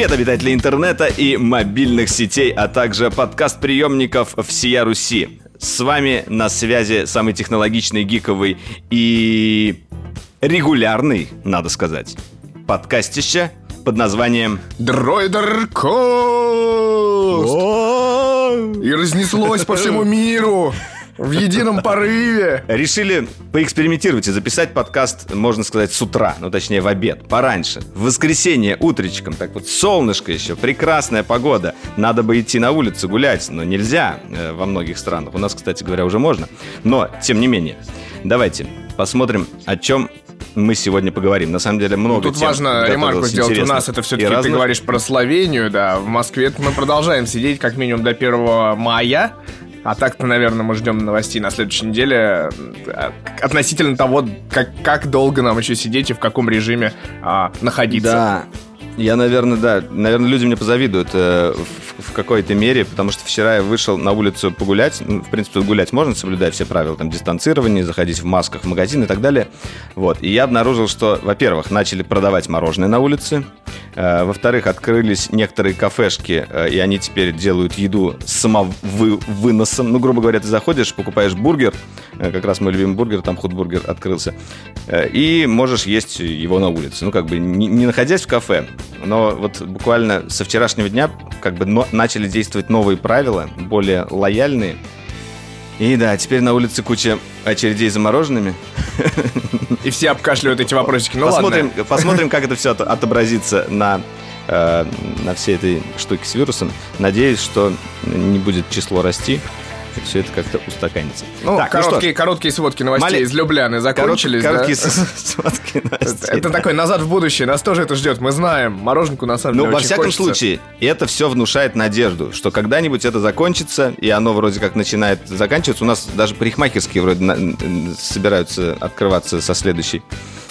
Привет, обитатели интернета и мобильных сетей, а также подкаст-приемников всея Руси. С вами на связи самый технологичный, гиковый и регулярный, надо сказать, подкастище под названием Дроидер Кост! И разнеслось по всему миру в едином порыве. Решили поэкспериментировать и записать подкаст, можно сказать, с утра, ну точнее в обед, пораньше. В воскресенье утречком, так вот солнышко еще, прекрасная погода. Надо бы идти на улицу гулять, но нельзя э, во многих странах. У нас, кстати говоря, уже можно. Но, тем не менее, давайте посмотрим, о чем мы сегодня поговорим. На самом деле много Тут важно ремарку сделать. У нас это все-таки, разных... ты говоришь про Словению, да. В Москве мы продолжаем сидеть как минимум до 1 мая. А так-то, наверное, мы ждем новостей на следующей неделе э, относительно того, как, как долго нам еще сидеть и в каком режиме а, находиться. Да, я, наверное, да. Наверное, люди мне позавидуют э, в, в какой-то мере, потому что вчера я вышел на улицу погулять. Ну, в принципе, гулять можно, соблюдая все правила, там, дистанцирование, заходить в масках в магазин и так далее. Вот. И я обнаружил, что, во-первых, начали продавать мороженое на улице. Э, во-вторых, открылись некоторые кафешки, э, и они теперь делают еду самовыносом. Ну, грубо говоря, ты заходишь, покупаешь бургер, э, как раз мой любимый бургер, там худбургер открылся, и можешь есть его на улице. Ну, как бы не, находясь в кафе, но вот буквально со вчерашнего дня как бы начали действовать новые правила, более лояльные. И да, теперь на улице куча очередей за мороженными. И все обкашливают эти вопросики. Ну посмотрим, ладно. Посмотрим, как это все отобразится на, э, на всей этой штуке с вирусом. Надеюсь, что не будет число расти все это как-то устаканится. Ну, так, короткие, ну короткие сводки новостей Мали... из Любляны закончились, Корот... Короткие да? сводки новостей. Это такой назад в будущее, нас тоже это ждет, мы знаем. Мороженку на самом ну, деле Ну, во всяком хочется. случае, это все внушает надежду, что когда-нибудь это закончится, и оно вроде как начинает заканчиваться. У нас даже парикмахерские вроде на... собираются открываться со следующей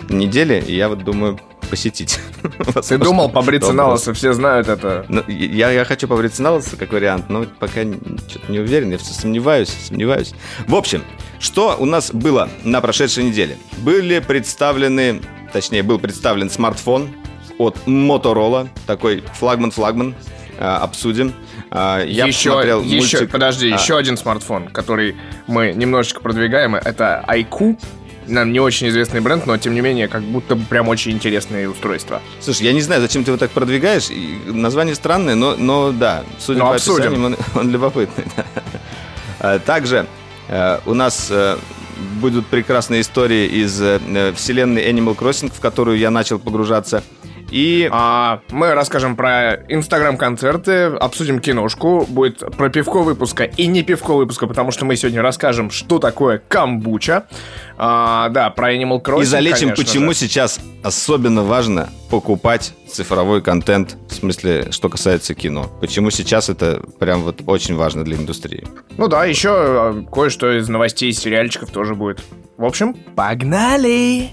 недели, и я вот думаю, посетить. Ты думал побриться на лысо, все знают это. Ну, я, я хочу побриться на лысо, как вариант, но пока что-то не уверен, я все сомневаюсь, сомневаюсь. В общем, что у нас было на прошедшей неделе? Были представлены, точнее, был представлен смартфон от Motorola, такой флагман-флагман, а, обсудим. А, я еще, посмотрел еще, мультик... Подожди, а... еще один смартфон, который мы немножечко продвигаем, это IQ нам не очень известный бренд, но тем не менее, как будто бы прям очень интересное устройство. Слушай, я не знаю, зачем ты его так продвигаешь. Название странное, но, но да, судя но по обсудим. описанию, он, он любопытный. А, также э, у нас э, будут прекрасные истории из э, вселенной Animal Crossing, в которую я начал погружаться. И а, мы расскажем про инстаграм-концерты, обсудим киношку, будет про пивко выпуска и не пивко выпуска, потому что мы сегодня расскажем, что такое камбуча. А, да, про Animal Crossing, И залечим, почему же. сейчас особенно важно покупать цифровой контент, в смысле, что касается кино. Почему сейчас это прям вот очень важно для индустрии. Ну да, еще а, кое-что из новостей, сериальчиков тоже будет. В общем, погнали!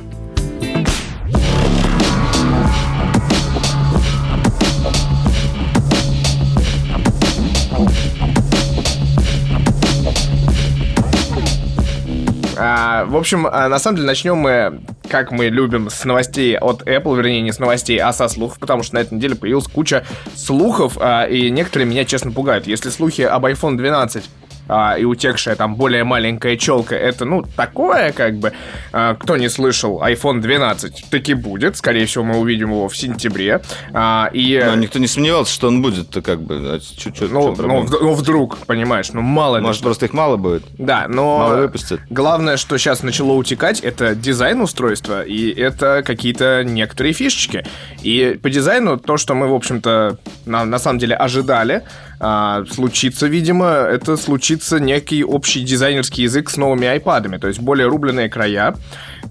А, в общем, а, на самом деле начнем мы, как мы любим, с новостей от Apple, вернее, не с новостей, а со слухов, потому что на этой неделе появилась куча слухов, а, и некоторые меня, честно, пугают. Если слухи об iPhone 12 а, и утекшая там более маленькая челка, это, ну, такое, как бы, а, кто не слышал, iPhone 12 таки будет, скорее всего, мы увидим его в сентябре, а, и... Но никто не сомневался, что он будет, то как бы, чуть-чуть... Ну, ну, ну, вдруг, понимаешь, ну, мало Может, ли. просто их мало будет? Да, но... Мало выпустят. Главное, что сейчас начало утекать, это дизайн устройства, и это какие-то некоторые фишечки. И по дизайну то, что мы, в общем-то, на, на самом деле ожидали, а, случится, видимо, это случится некий общий дизайнерский язык с новыми айпадами, то есть более рубленые края,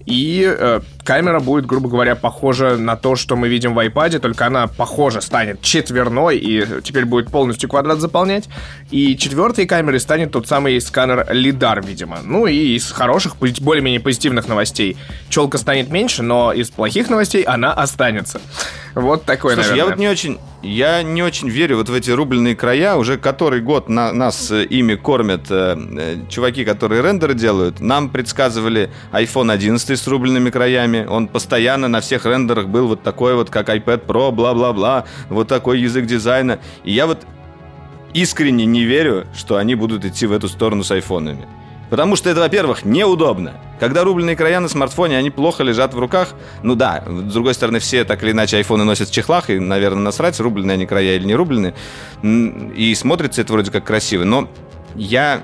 и э, камера будет, грубо говоря, похожа на то, что мы видим в iPad, только она похожа станет четверной и теперь будет полностью квадрат заполнять. И четвертой камерой станет тот самый сканер LiDAR, видимо. Ну и из хороших, более-менее позитивных новостей челка станет меньше, но из плохих новостей она останется. Вот такой, Слушай, наверное. я вот не очень, я не очень верю вот в эти рубленые края. Уже который год на, нас э, ими кормят э, э, чуваки, которые рендеры делают. Нам предсказывали iPhone 11 с рубленными краями. Он постоянно на всех рендерах был вот такой вот, как iPad Pro, бла-бла-бла. Вот такой язык дизайна. И я вот искренне не верю, что они будут идти в эту сторону с айфонами. Потому что это, во-первых, неудобно. Когда рубленые края на смартфоне, они плохо лежат в руках. Ну да, с другой стороны, все так или иначе айфоны носят в чехлах, и, наверное, насрать, рубленые они края или не рубленые. И смотрится это вроде как красиво. Но я,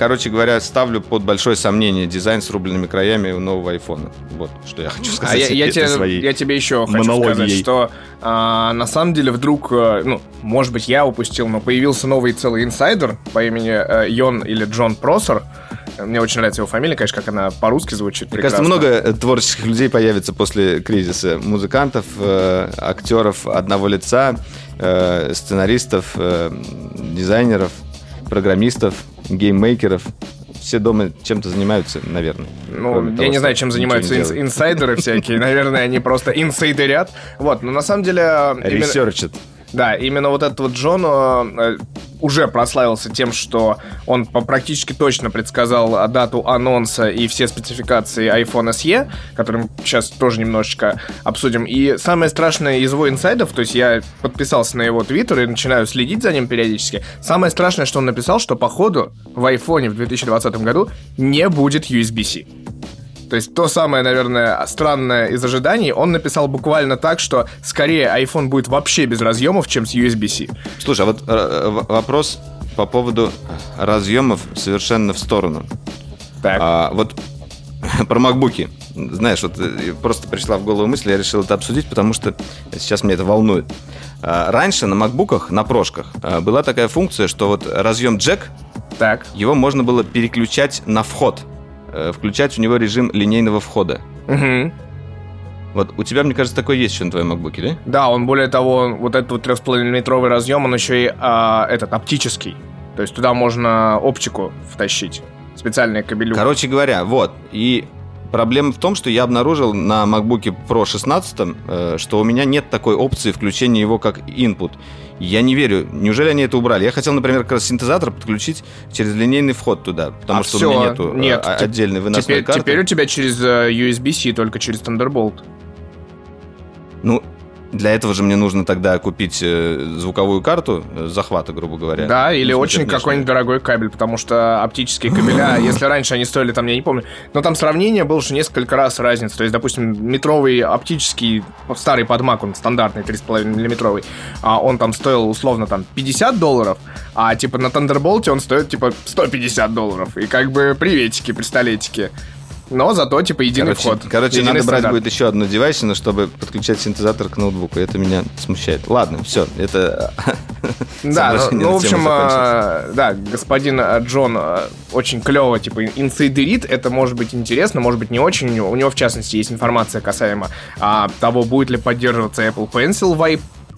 короче говоря, ставлю под большое сомнение дизайн с рубленными краями у нового айфона. Вот, что я хочу А сказать я, я этой тебе, своей я тебе еще хочу сказать, что а, на самом деле вдруг, э, ну, может быть, я упустил, но появился новый целый инсайдер по имени э, Йон или Джон Просор. Мне очень нравится его фамилия, конечно, как она по-русски звучит. Мне кажется, много э, творческих людей появится после кризиса. Музыкантов, э, актеров одного лица, э, сценаристов, э, дизайнеров, программистов, game maker ов. Все дома чем-то занимаются, наверное. Ну, кроме я того, не знаю, чем занимаются инс- инсайдеры всякие. Наверное, они просто инсайдерят. Вот, но на самом деле... э, именно- Research ат. Да, именно вот этот вот Джон э, уже прославился тем, что он практически точно предсказал а, дату анонса и все спецификации iPhone SE, которые мы сейчас тоже немножечко обсудим. И самое страшное из его инсайдов, то есть я подписался на его твиттер и начинаю следить за ним периодически. Самое страшное, что он написал, что походу в iPhone в 2020 году не будет USB-C. То есть то самое, наверное, странное из ожиданий, он написал буквально так, что скорее iPhone будет вообще без разъемов, чем с USB-C. Слушай, а вот э, в- вопрос по поводу разъемов совершенно в сторону. Так. А, вот про макбуки. Знаешь, вот э, просто пришла в голову мысль, я решил это обсудить, потому что сейчас меня это волнует. А, Раньше на макбуках, на прошках, а, была такая функция, что вот разъем джек, Так. его можно было переключать на вход, э, включать в него режим линейного входа. Мгм. Вот у тебя, мне кажется, такой есть еще на твоем макбуке, да? Да, он более того, вот этот вот 3,5-метровый разъем, он еще и а, этот оптический. То есть туда можно оптику втащить. Специальные кабелю. Короче говоря, вот. И проблема в том, что я обнаружил на MacBook Pro 16, э, что у меня нет такой опции включения его как input. Я не верю. Неужели они это убрали? Я хотел, например, как раз синтезатор подключить через линейный вход туда, потому А что всё, у меня нету э, нет, отдельной выносной теперь, карты. теперь у тебя через э, USB-C, только через Thunderbolt. Ну, для этого же мне нужно тогда купить э, звуковую карту э, захвата, грубо говоря. Да, или очень какой-нибудь дорогой кабель, потому что оптические кабеля, если раньше они стоили, там, я не помню, но там сравнение было же несколько раз разница. То есть, допустим, метровый оптический, старый под Mac, он стандартный, 3,5 миллиметровый, а он там стоил условно там 50 долларов, а типа на Thunderbolt он стоит типа 150 долларов. И как бы приветики, пистолетики. Но зато типа единый Короче, вход. короче единый надо брать стандарт. будет еще одну девайсину, чтобы подключать синтезатор к ноутбуку. Это меня смущает. Ладно, все, это... Да, ну, ну, в общем, а, да, господин а, Джон а, очень клево, типа, инсайдерит, это может быть интересно, может быть не очень, у него, в частности, есть информация касаемо а, того, будет ли поддерживаться Apple Pencil в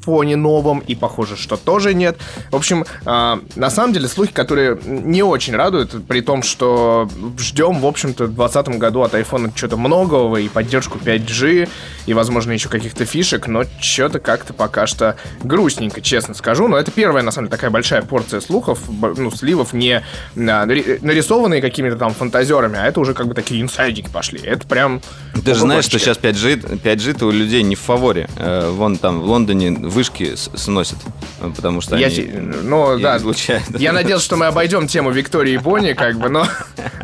айфоне новом, и похоже, что тоже нет. В общем, а, на самом деле, слухи, которые не очень радуют, при том, что ждем, в общем-то, в 2020 году от iPhone что-то многого, и поддержку 5G, и, возможно, еще каких-то фишек, но что-то как-то пока что грустненько, честно скажу. Но это первая, на самом деле, такая большая порция слухов, ну, сливов, не а, нари- нарисованные какими-то там фантазерами, а это уже как бы такие инсайдики пошли. Это прям... Ты же знаешь, что сейчас 5G, 5G-то у людей не в фаворе. Э, Вон там в Лондоне вышки сносят, э, потому что Я, они те- ну, да, излучают. я надеялся, что мы обойдем тему Виктории и Бонни, как бы, но,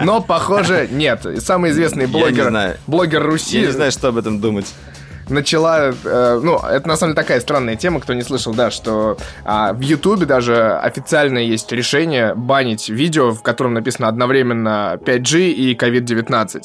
но похоже, нет. Самый известный блогер, блогер Руси Я не знаю, что об этом думать. начала, э, ну, это на самом деле такая странная тема, кто не слышал, да, что а, в Ютубе даже официально есть решение банить видео, в котором написано одновременно 5G и COVID-19.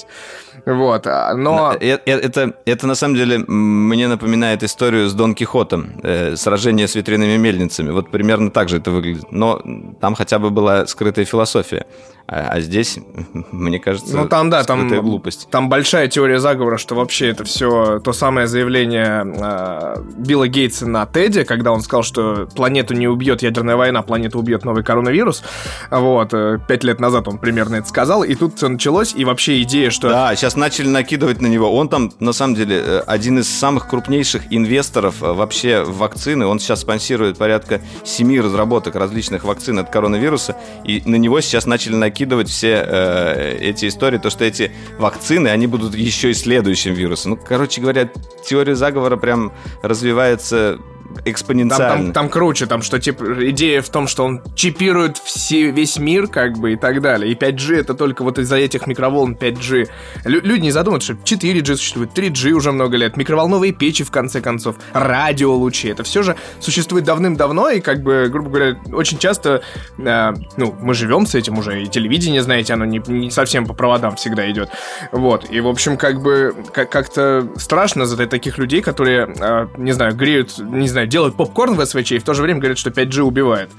Вот, а, но... Э, э, Это, это на самом деле мне напоминает историю с Дон Кихотом, э, сражение с ветряными мельницами. Вот примерно так же это выглядит. Но там хотя бы была скрытая философия. А, а здесь, мне кажется, ну, там, да, там, глупость. Там большая теория заговора, что вообще это все то самое заявление э, Билла Гейтса на Теде, когда он сказал, что планету не убьет ядерная война, планету убьет новый коронавирус. Вот, э, пять лет назад он примерно это сказал, и тут все началось, и вообще идея, что... Да, сейчас начали накидывать на него. Он там, на самом деле, э, один из самых крупнейших инвесторов э, вообще в вакцины. Он сейчас спонсирует порядка семи разработок различных вакцин от коронавируса, и на него сейчас начали накидывать накидывать все э, эти истории, то, что эти вакцины, они будут еще и следующим вирусом. Ну, короче говоря, теория заговора прям развивается экспоненциально. Там, там, там круче, там что типа идея в том, что он чипирует все, весь мир, как бы, и так далее. И 5G это только вот из-за этих микроволн 5G. Лю- люди не задумываются, что 4G существует, 3G уже много лет, микроволновые печи, в конце концов, радиолучи. Это все же существует давным-давно, и, как бы, грубо говоря, очень часто, э, ну, мы живем с этим уже, и телевидение, знаете, оно не, не совсем по проводам всегда идет. Вот, и, в общем, как бы, как-то страшно за таких людей, которые, э, не знаю, греют, не знаю, знаю, делают попкорн в СВЧ и в то же время говорят, что 5G убивает.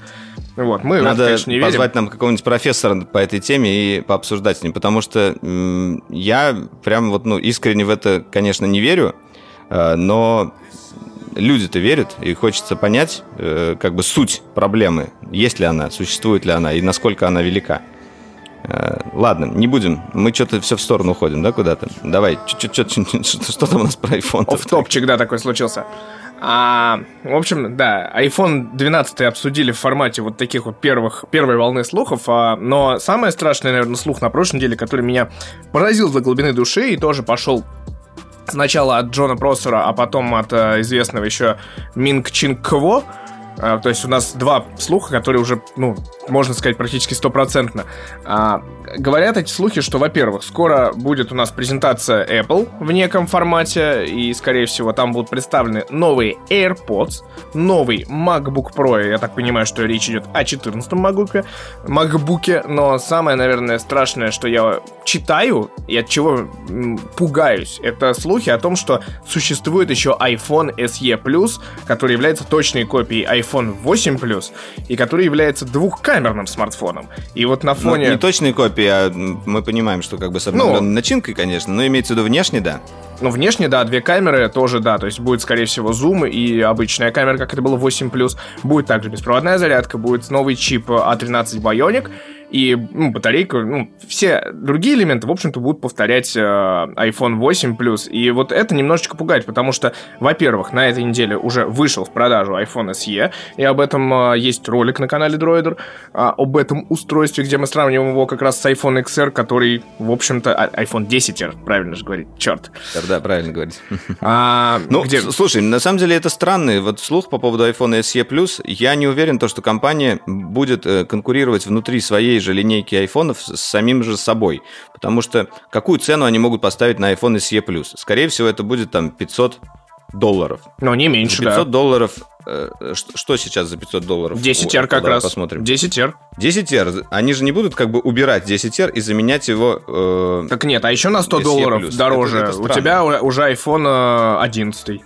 Вот, мы Надо это, конечно, не верим. позвать нам какого-нибудь профессора по этой теме и пообсуждать с ним, потому что м- я прям вот, ну, искренне в это, конечно, не верю, э, но люди-то верят, и хочется понять, э, как бы суть проблемы, есть ли она, существует ли она и насколько она велика. Э, ладно, не будем. Мы что-то все в сторону уходим, да, куда-то? Давай, что там у нас про iPhone? Оф-топчик, да, такой случился. А, в общем, да, iPhone 12 обсудили в формате вот таких вот первых, первой волны слухов, а, но самое страшное, наверное, слух на прошлой неделе, который меня поразил до глубины души и тоже пошел сначала от Джона Просера, а потом от а, известного еще Минг Чин Кво, а, то есть у нас два слуха, которые уже, ну, можно сказать, практически стопроцентно. А, говорят эти слухи, что, во-первых, скоро будет у нас презентация Apple в неком формате, и, скорее всего, там будут представлены новые AirPods, новый MacBook Pro, я так понимаю, что речь идет о 14 MacBook, MacBook, но самое, наверное, страшное, что я читаю и от чего пугаюсь, это слухи о том, что существует еще iPhone SE+, который является точной копией iPhone 8 Plus, и который является двухкамерным смартфоном. И вот на ну, фоне... Ну, не точной копии, а мы понимаем, что как бы с ну, начинкой, конечно, но имеется в виду внешне, да. Ну, внешне, да, две камеры тоже, да, то есть будет, скорее всего, зум и обычная камера, как это было 8+, будет также беспроводная зарядка, будет новый чип A13 Bionic, и ну, батарейка, ну, все другие элементы, в общем-то, будут повторять э, iPhone 8 Plus. И вот это немножечко пугает, потому что, во-первых, на этой неделе уже вышел в продажу iPhone SE, и об этом э, есть ролик на канале Droider, э, об этом устройстве, где мы сравниваем его как раз с iPhone XR, который, в общем-то, а, iPhone 10R, правильно же говорить, черт. Да, правильно говорить. А, ну, где... слушай, на самом деле это странный вот слух по поводу iPhone SE Plus. Я не уверен, то, что компания будет э, конкурировать внутри своей своей же линейки айфонов с самим же собой. Потому что какую цену они могут поставить на iPhone SE+. Скорее всего, это будет там 500 долларов. Но не меньше, 500 да. долларов э, что, сейчас за 500 долларов? 10R как раз. Посмотрим. 10R. 10R. Они же не будут как бы убирать 10R и заменять его... Э, так нет, а еще на 100 долларов дороже. Это, это У тебя уже iPhone 11. Э,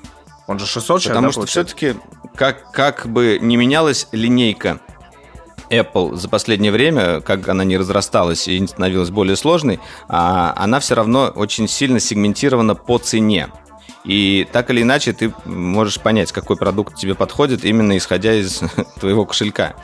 Он же 600 сейчас, Потому да, что все-таки как, как бы не менялась линейка Apple за последнее время, как она не разрасталась и не становилась более сложной, а она все равно очень сильно сегментирована по цене. И так или иначе ты можешь понять, какой продукт тебе подходит, именно исходя из твоего кошелька.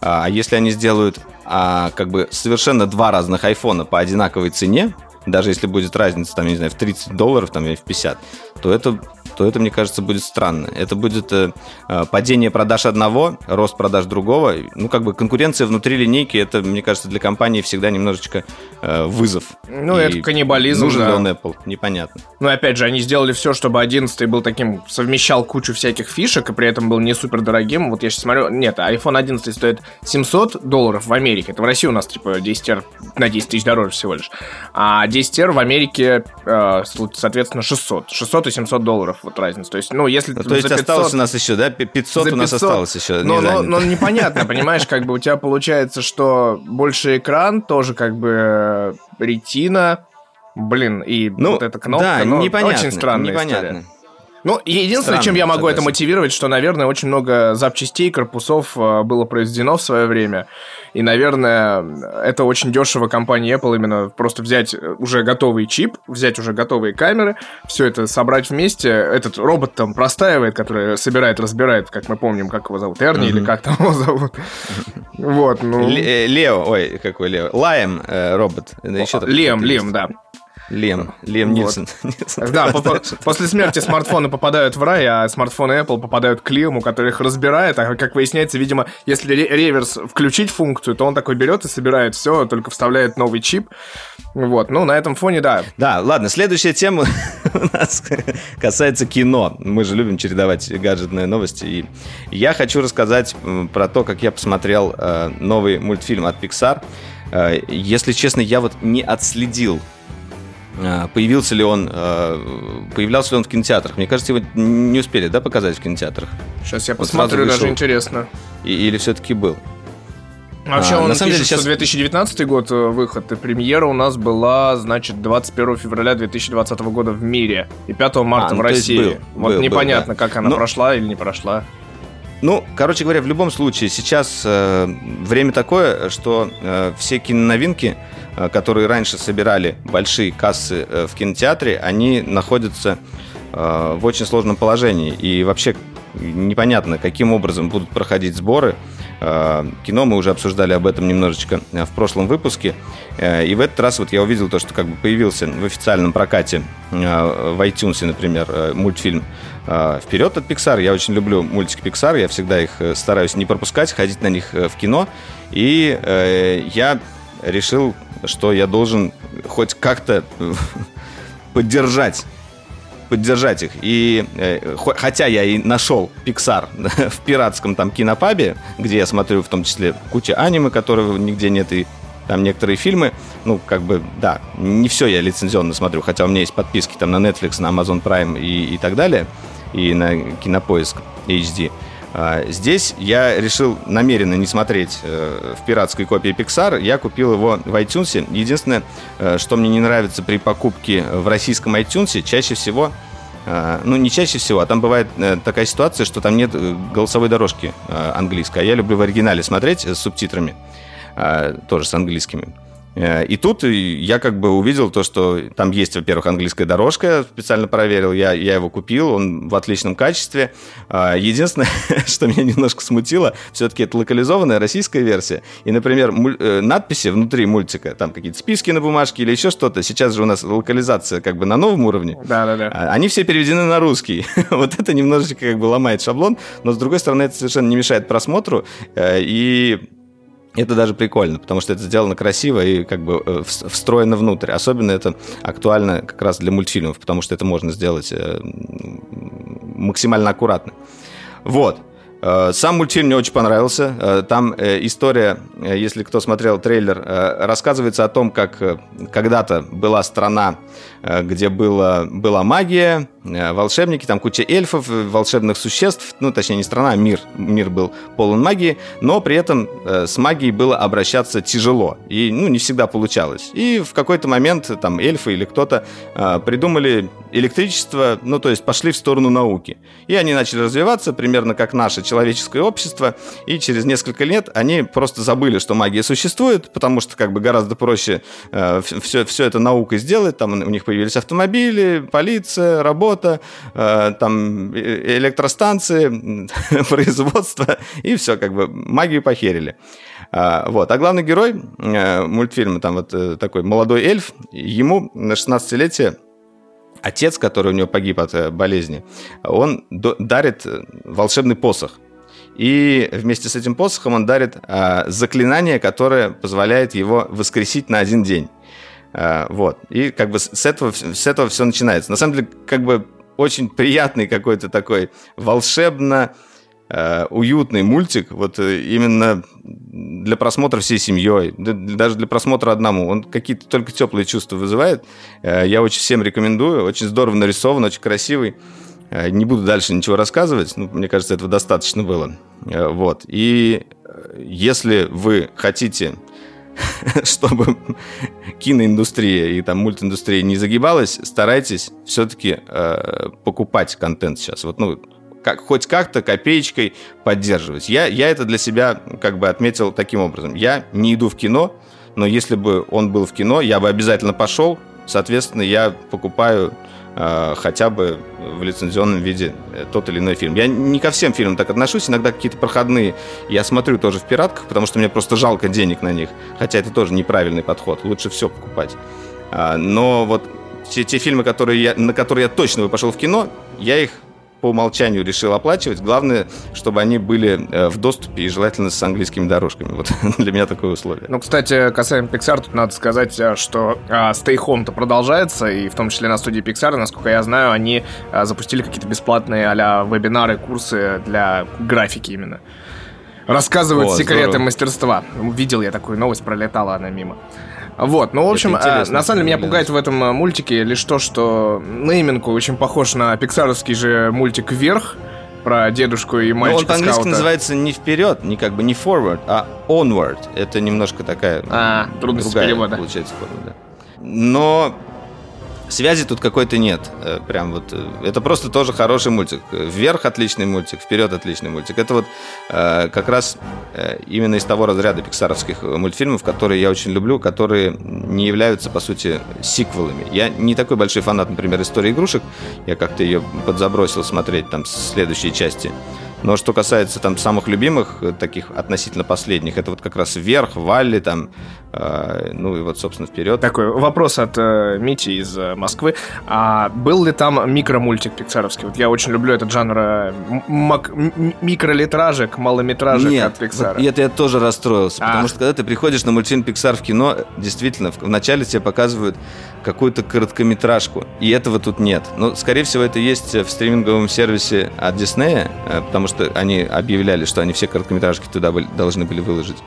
А если они сделают а, как бы совершенно два разных айфона по одинаковой цене, даже если будет разница, там, не знаю, в 30 долларов там, или в 50, то это то это, мне кажется, будет странно. Это будет э, э, падение продаж одного, рост продаж другого. Ну, как бы конкуренция внутри линейки, это, мне кажется, для компании всегда немножечко э, вызов. Ну, и это каннибализм, Нужен да. ли он Apple? Непонятно. Ну, опять же, они сделали все, чтобы 11 был таким, совмещал кучу всяких фишек, и при этом был не супер дорогим. Вот я сейчас смотрю, нет, iPhone 11 стоит 700 долларов в Америке. Это в России у нас, типа, 10 R на 10 тысяч дороже всего лишь. А 10 R в Америке, э, соответственно, 600. 600 и 700 долларов вот разница. То есть, ну, если... Ну, то есть 500, осталось у нас еще, да? 500, 500 у нас осталось еще. Но, но, но непонятно, понимаешь, как бы у тебя получается, что больше экран, тоже как бы ретина, блин, и ну, вот эта кнопка, да, ну, непонятно, очень странная непонятно. история. Ну, единственное, Странно, чем я могу согласен. это мотивировать, что, наверное, очень много запчастей, корпусов э, было произведено в свое время. И, наверное, это очень дешево компании Apple именно просто взять э, уже готовый чип, взять уже готовые камеры, все это собрать вместе. Этот робот там простаивает, который собирает, разбирает, как мы помним, как его зовут, Эрни или как там его зовут. Вот, ну... Ле- Лео, ой, какой Лео? Лаем э, робот. Лем. Лем, да. Лем, Лем Вот. Нильсон. Да, после смерти смартфоны попадают в рай, а смартфоны Apple попадают к Лиаму, который их разбирает. А как выясняется, видимо, если ре- реверс включить функцию, то он такой берет и собирает все, только вставляет новый чип. Вот, ну, на этом фоне, да. Да, ладно, следующая тема у нас касается кино. Мы же любим чередовать гаджетные новости. И я хочу рассказать про то, как я посмотрел э, новый мультфильм от Pixar. Э, Если честно, я вот не отследил, появился ли он, э, появлялся ли он в кинотеатрах. Мне кажется, его не успели, да, показать в кинотетрах? Сейчас я Вот посмотрю, даже интересно. И- или все-таки был? Вообще, А, он на самом деле пишет, сейчас- что 2019 год э, выход, и премьера у нас была, значит, 21 февраля 2020 года в мире и 5 марта А, в ну, есть России. был, вот был, был, непонятно, да. как она Ну- прошла или не прошла. Ну, короче говоря, в любом случае, сейчас э, время такое, что э, все киноновинки, э, которые раньше собирали большие кассы э, в кинотеатре, они находятся э, в очень сложном положении. И вообще непонятно, каким образом будут проходить сборы. Э, кино мы уже обсуждали об этом немножечко э, в прошлом выпуске. Э, и в этот раз вот я увидел то, что как бы появился в официальном прокате в iTunes, например, мультфильм «Вперед от Pixar». Я очень люблю мультики Pixar, я всегда их стараюсь не пропускать, ходить на них в кино. И я решил, что я должен хоть как-то поддержать поддержать их. И э, хо- хотя я и нашел Pixar в пиратском там кинопабе, где я смотрю в том числе куча аниме, которого нигде нет, и там некоторые фильмы, ну, как бы, да, не все я лицензионно смотрю, хотя у меня есть подписки там на Netflix, на Amazon Prime и, и так далее, и на Кинопоиск HD. А, Здесь я решил намеренно не смотреть э, в пиратской копии Pixar. Я купил его в iTunes. Единственное, э, что мне не нравится при покупке в российском iTunes, чаще всего, э, ну не чаще всего, а там бывает такая ситуация, что там нет голосовой дорожки английской. А я люблю в оригинале смотреть с субтитрами, тоже с английскими. Э, И тут я как бы увидел то, что там есть, во-первых, английская дорожка, специально проверил, я, я его купил, он в отличном качестве. А, Единственное, что меня немножко смутило, все-таки это локализованная российская версия. И, например, э, надписи внутри мультика, там какие-то списки на бумажке или еще что-то, сейчас же у нас локализация как бы на новом уровне. Да-да-да. А, Они все переведены на русский. вот это немножечко как бы ломает шаблон, но с другой стороны это совершенно не мешает просмотру. э, И это даже прикольно, потому что это сделано красиво и как бы э, вс- встроено внутрь. Особенно это актуально как раз для мультфильмов, потому что это можно сделать э, максимально аккуратно. Вот. Э, Сам мультфильм мне очень понравился. Там история, если кто смотрел трейлер, рассказывается о том, как когда-то была страна, где было, была магия, э, волшебники, там куча эльфов, э, волшебных существ, ну, точнее, не страна, а мир. Мир был полон магии, но при этом э, с магией было обращаться тяжело, и, ну, не всегда получалось. И в какой-то момент там эльфы или кто-то э, придумали электричество, ну, то есть пошли в сторону науки. И они начали развиваться примерно как наше человеческое общество, и через несколько лет они просто забыли, что магия существует, потому что как бы гораздо проще э, все, все это наукой сделать, там у них появились автомобили, полиция, работа, э, там э, электростанции, производство, и все, как бы магию похерили. А, вот. А главный герой э, мультфильма, там вот э, такой молодой эльф, ему на 16-летие отец, который у него погиб от э, болезни, он дарит э, волшебный посох. И вместе с этим посохом он дарит а, заклинание, которое позволяет его воскресить на один день. А, вот. И как бы с этого, с этого все начинается. На самом деле, как бы очень приятный какой-то такой волшебно э, уютный мультик, вот э, именно для просмотра всей семьей, да- даже для просмотра одному. Он какие-то только теплые чувства вызывает. Э, Я очень всем рекомендую. Очень здорово нарисован, очень красивый. Э, Не буду дальше ничего рассказывать. Ну, мне кажется, этого достаточно было. Э, Вот. И э, если вы хотите чтобы киноиндустрия и там мультииндустрия не загибалась, старайтесь все-таки э, покупать контент сейчас. Вот, ну, как, хоть как-то копеечкой поддерживать. Я, я это для себя как бы отметил таким образом. Я не иду в кино, но если бы он был в кино, я бы обязательно пошел. Соответственно, я покупаю э, хотя бы в лицензионном виде э, тот или иной фильм. Я не ко всем фильмам так отношусь, иногда какие-то проходные я смотрю тоже в пиратках, потому что мне просто жалко денег на них, хотя это тоже неправильный подход, лучше все покупать. А, но вот те, те фильмы, которые я, на которые я точно бы пошел в кино, я их по умолчанию решил оплачивать. Главное, чтобы они были э, в доступе и желательно с английскими дорожками. Вот для меня такое условие. Ну, кстати, касаемо Pixar, тут надо сказать, э, что а, Stay Home-то продолжается, и в том числе на студии Pixar, насколько я знаю, они а, запустили какие-то бесплатные а вебинары, курсы для графики именно. Рассказывают О, секреты здорово. мастерства. Видел я такую новость, пролетала она мимо. Вот, ну, в общем, э, на самом деле меня пугает в этом э, мультике лишь то, что нейминг очень похож на пиксаровский же мультик «Вверх», про дедушку и мальчика Ну, он по-английски называется не вперед, не как бы не forward, а onward. Это немножко такая а, трудность другая, перевода. получается форма, да. Но Связи тут какой-то нет. Э, прям вот. Э, это просто тоже хороший мультик. Вверх отличный мультик, вперед отличный мультик. Это вот э, как раз именно из того разряда пиксаровских мультфильмов, которые я очень люблю, которые не являются, по сути, сиквелами. Я не такой большой фанат, например, истории игрушек. Я как-то ее подзабросил смотреть там следующие части. Но что касается там самых любимых, э, таких относительно последних, это вот как раз вверх, Валли там, э, ну и вот, собственно, вперед. Такой вопрос от э, Мити из э, Москвы. А был ли там микромультик пиксаровский? Вот я очень люблю этот жанр э, мак- микролитражек, малометражек Нет, от Пиксара. Вот это я тоже расстроился, а. потому что когда ты приходишь на мультфильм Pixar в кино, действительно, вначале тебе показывают какую-то короткометражку, и этого тут нет. Но, скорее всего, это есть в стриминговом сервисе от Диснея, э, потому что они объявляли, что они все короткометражки туда были, должны были выложить.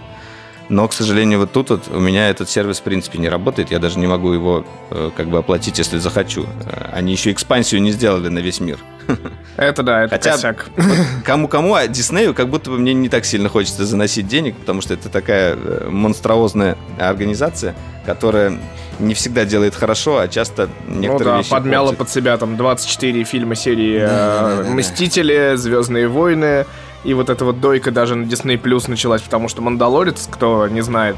Но, к сожалению, вот тут вот у меня этот сервис в принципе не работает. Я даже не могу его э, как бы оплатить, если захочу. Э, они еще экспансию не сделали на весь мир. Это да, это Хотя, косяк. Кому-кому, а Диснею как будто бы мне не так сильно хочется заносить денег, потому что это такая э, монструозная организация, которая не всегда делает хорошо, а часто некоторые ну, да, вещи подмяла портит. под себя там 24 фильма серии да, да, «Мстители», «Звездные войны», и вот эта вот дойка даже на Disney Plus началась, потому что «Мандалорец», кто не знает,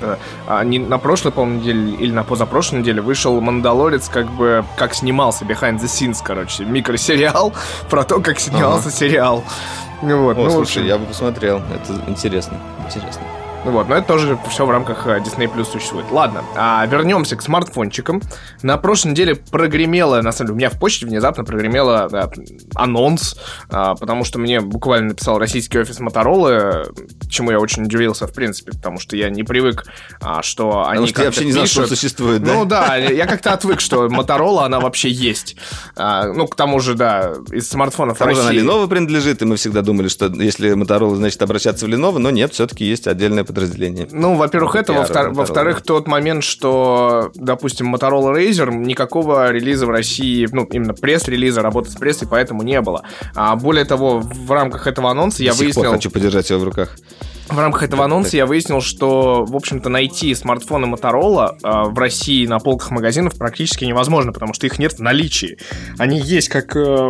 а, не на прошлой, по неделе или на позапрошлой неделе вышел «Мандалорец», как бы, как снимался, behind the scenes, короче, микросериал про то, как снимался ага. сериал. Вот, О, ну, слушай, я бы посмотрел, это интересно, интересно. Вот, но это тоже все в рамках э, Disney Plus существует. Ладно, а вернемся к смартфончикам. На прошлой неделе прогремело, на самом деле, у меня в почте внезапно прогремело да, анонс, а, потому что мне буквально написал российский офис Моторола, чему я очень удивился, в принципе, потому что я не привык, а, что они что вообще не знал, что существует, да? Ну да, я как-то отвык, что Моторола, она вообще есть. А, ну, к тому же, да, из смартфонов К тому же она Lenovo принадлежит, и мы всегда думали, что если Моторола, значит, обращаться в Lenovo, но нет, все-таки есть отдельная подразделение. Ну, во-первых, это, во-втор- во-вторых, тот момент, что, допустим, Motorola Razer никакого релиза в России, ну, именно пресс-релиза, работы с прессой, поэтому не было. А более того, в рамках этого анонса До я выяснил... Пор хочу подержать его в руках. В рамках этого анонса я выяснил, что, в общем-то, найти смартфоны Motorola э, в России на полках магазинов практически невозможно, потому что их нет в наличии. Они есть как э,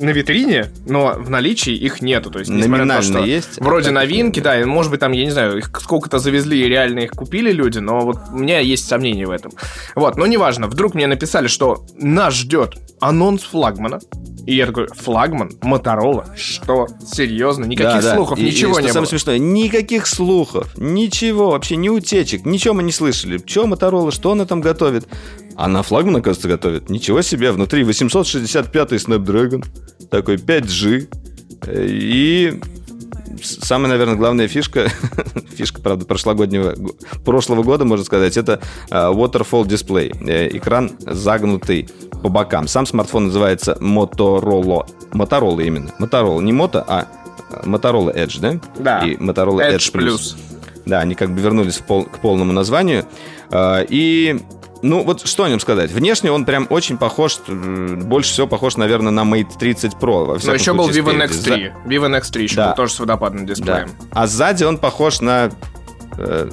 на витрине, но в наличии их нету. То есть, несмотря на то, что есть. Вроде новинки, да, и, может быть, там, я не знаю, их сколько-то завезли и реально их купили люди, но вот у меня есть сомнения в этом. Вот, но неважно. Вдруг мне написали, что нас ждет анонс флагмана. И я такой, флагман? Моторола? Что? Серьезно? Никаких да, слухов, да. ничего и, и, не что было. самое смешное, никаких слухов, ничего, вообще ни утечек, ничего мы не слышали. Че Моторола, что она там готовит? Она флагман, оказывается, готовит. Ничего себе, внутри 865 Snapdragon, такой 5G. И самая, наверное, главная фишка, фишка, правда, прошлогоднего, прошлого года, можно сказать, это а, Waterfall Display. Э, экран загнутый по бокам. Сам смартфон называется Motorola. Motorola именно. Motorola. Не Moto, а Motorola Edge, да? Да. И Motorola Edge, Edge Plus. Plus. Да, они как бы вернулись пол, к полному названию. А, и ну, вот что о нем сказать? Внешне он прям очень похож, больше всего похож, наверное, на Mate 30 Pro. Во Но еще был Vivo X3. За... Vivo X3 еще да. был тоже с водопадным дисплеем. Да. А сзади он похож на... Э,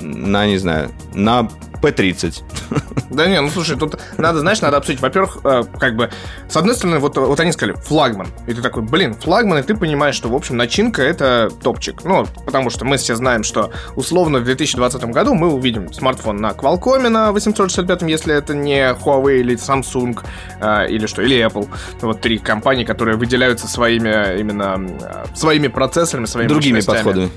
на, не знаю, на P30. Да не, ну слушай, тут надо, знаешь, надо обсудить. Во-первых, э, как бы, с одной стороны, вот, вот они сказали, флагман. И ты такой, блин, флагман, и ты понимаешь, что, в общем, начинка это топчик. Ну, потому что мы все знаем, что условно в 2020 году мы увидим смартфон на Qualcomm на 865, если это не Huawei или Samsung, э, или что, или Apple. Вот три компании, которые выделяются своими именно э, своими процессорами, своими Другими подходами.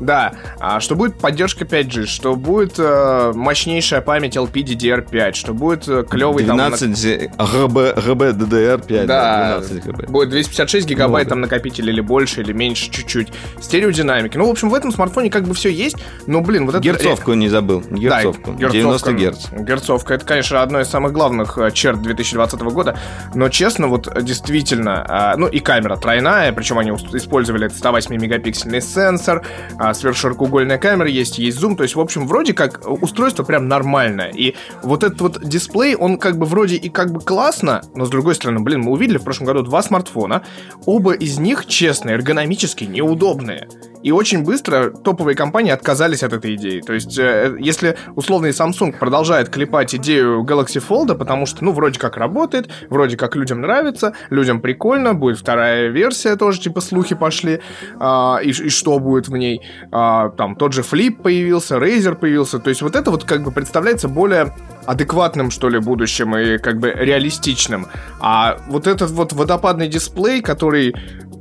Да, а что будет поддержка 5G, что будет э, мощнейшая память LPDDR5, что будет э, клевый 12 там... ГБ, ГБ DDR5. Да, 12 ГБ. будет 256 гигабайт Много. там накопитель или больше, или меньше чуть-чуть. Стереодинамики. Ну, в общем, в этом смартфоне как бы все есть, но, блин, вот это... Герцовку не забыл. Герцовку. Да, герцовка, 90 герц. Герцовка, это, конечно, одно из самых главных э, черт 2020 года, но, честно, вот действительно, а, ну и камера тройная, причем они использовали 108-мегапиксельный сенсор, а, сверхширокоугольная камера есть, есть зум, то есть, в общем, вроде как устройство прям нормальное. И вот этот вот дисплей, он как бы вроде и как бы классно, но с другой стороны, блин, мы увидели в прошлом году два смартфона, оба из них, честно, эргономически неудобные. И очень быстро топовые компании отказались от этой идеи. То есть, э, если условный Samsung продолжает клепать идею Galaxy Fold, потому что, ну, вроде как работает, вроде как людям нравится, людям прикольно, будет вторая версия тоже, типа слухи пошли, а, и, и что будет в ней. А, там тот же Flip появился, Razer появился. То есть, вот это вот как бы представляется более адекватным, что ли, будущим и как бы реалистичным. А вот этот вот водопадный дисплей, который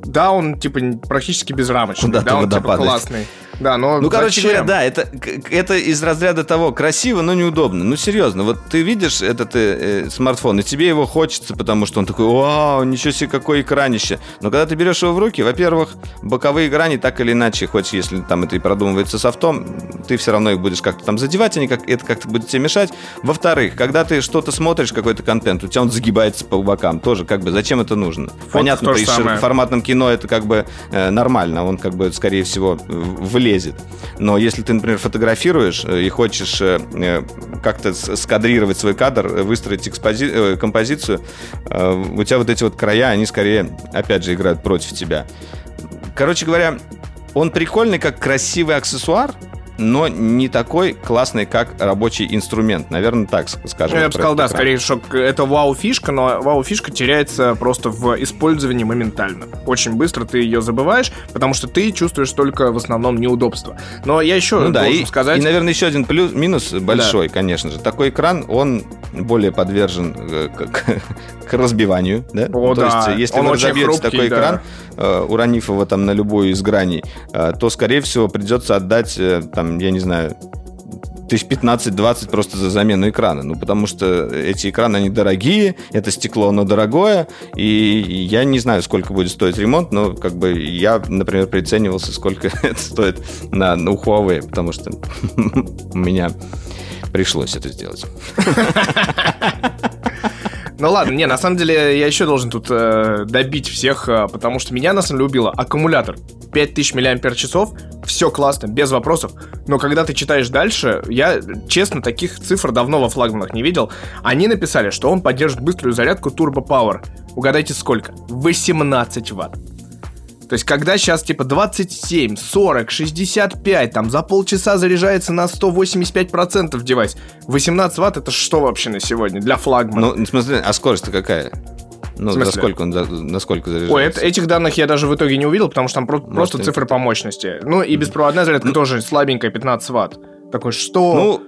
да, он типа практически безрамочный, Куда да, он типа классный. Да, но ну, короче говоря, да, это, это из разряда того красиво, но неудобно. Ну, серьезно, вот ты видишь этот э, э, смартфон, и тебе его хочется, потому что он такой, вау, ничего себе, какое экранище. Но когда ты берешь его в руки, во-первых, боковые грани так или иначе, хоть если там это и продумывается софтом, ты все равно их будешь как-то там задевать, они как, это как-то будет тебе мешать. Во-вторых, когда ты что-то смотришь, какой-то контент, у тебя он загибается по бокам, тоже как бы зачем это нужно? Фото Понятно, при широкоформатном кино это как бы э, нормально, он как бы, скорее всего, в влезет. Но если ты, например, фотографируешь э, и хочешь э, э, как-то скадрировать свой кадр, выстроить экспози... композицию, у тебя вот эти вот края, они скорее, опять же, играют против тебя. Короче говоря, он прикольный как красивый аксессуар, но не такой классный, как рабочий инструмент. Наверное, так скажем. Я бы сказал, да, скорее, что это вау-фишка, но вау-фишка теряется просто в использовании моментально. Очень быстро ты ее забываешь, потому что ты чувствуешь только в основном неудобство. Но я еще ну, да, и, сказать... И, наверное, еще один плюс, минус большой, да. конечно же. Такой экран, он более подвержен э, к, к разбиванию, да? О, То да. есть, если он вы разобьете такой да. экран, э, уронив его там на любую из граней, э, то, скорее всего, придется отдать там там, я не знаю, тысяч 15-20 просто за замену экрана. Ну, потому что эти экраны, они дорогие, это стекло, оно дорогое, и я не знаю, сколько будет стоить ремонт, но как бы я, например, приценивался, сколько это стоит на, на Huawei, потому что у меня пришлось это сделать. Ну ладно, не, на самом деле я еще должен тут э, добить всех, э, потому что меня на самом деле убило аккумулятор. 5000 мАч, все классно, без вопросов. Но когда ты читаешь дальше, я, честно, таких цифр давно во флагманах не видел. Они написали, что он поддержит быструю зарядку Turbo Power. Угадайте сколько? 18 ватт. То есть, когда сейчас типа 27, 40, 65, там за полчаса заряжается на 185% девайс. 18 ватт это что вообще на сегодня для флагмана? Ну, в смысле, а скорость-то какая? Ну, за сколько он, за, насколько заряжается? Ой, это, этих данных я даже в итоге не увидел, потому что там про- Может, просто это... цифры по мощности. Ну, и беспроводная зарядка ну... тоже слабенькая, 15 ватт. Такой, что... Ну,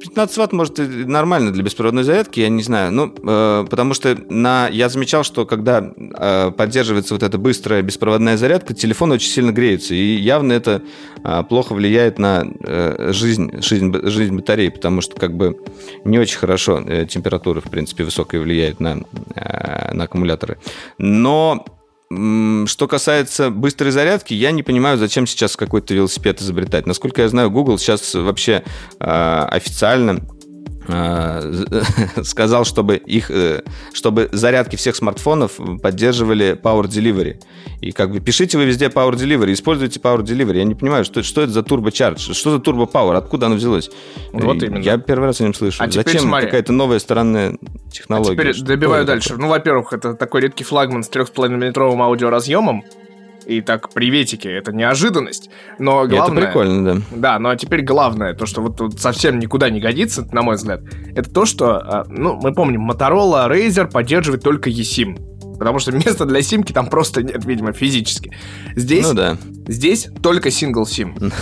15 ватт, может, нормально для беспроводной зарядки, я не знаю. Ну, э, потому что на, я замечал, что когда э, поддерживается вот эта быстрая беспроводная зарядка, телефон очень сильно греется. И явно это э, плохо влияет на э, жизнь, жизнь, жизнь батареи, потому что как бы не очень хорошо э, температура, в принципе, высокая влияет на, э, на аккумуляторы. Но что касается быстрой зарядки, я не понимаю, зачем сейчас какой-то велосипед изобретать. Насколько я знаю, Google сейчас вообще э, официально сказал, чтобы их, э, чтобы зарядки всех смартфонов поддерживали Power Delivery. И как бы пишите вы везде Power Delivery, используйте Power Delivery. Я не понимаю, что, что это за Turbo Charge, что за Turbo Power, откуда оно взялось? Вот именно. Я первый раз о нем слышу. А Зачем какая-то новая странная технология? А теперь добиваю дальше. Ну, во-первых, это такой редкий флагман с 3,5 миллиметровым аудиоразъемом, И так, приветики, это неожиданность. Но главное... Это прикольно, да. Да, но теперь главное, то, что вот, вот совсем никуда не годится, на мой взгляд, это то, что, а, ну, мы помним, Motorola Razer поддерживает только eSIM. Потому что места для симки там просто нет, видимо, физически. Здесь, ну, да. здесь только сингл сим.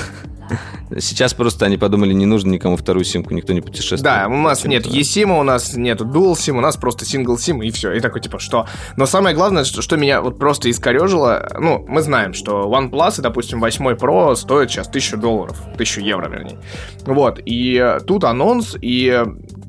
Сейчас просто они подумали, не нужно никому вторую симку, никто не путешествует. Да, у нас нет eSIM, у нас нет Dual SIM, у нас просто Single SIM и все. И такой типа, что? Но самое главное, что, что меня вот просто искорежило, ну, мы знаем, что OnePlus, допустим, 8 Pro стоит сейчас 1000 долларов, 1000 евро, вернее. Вот, и тут анонс, и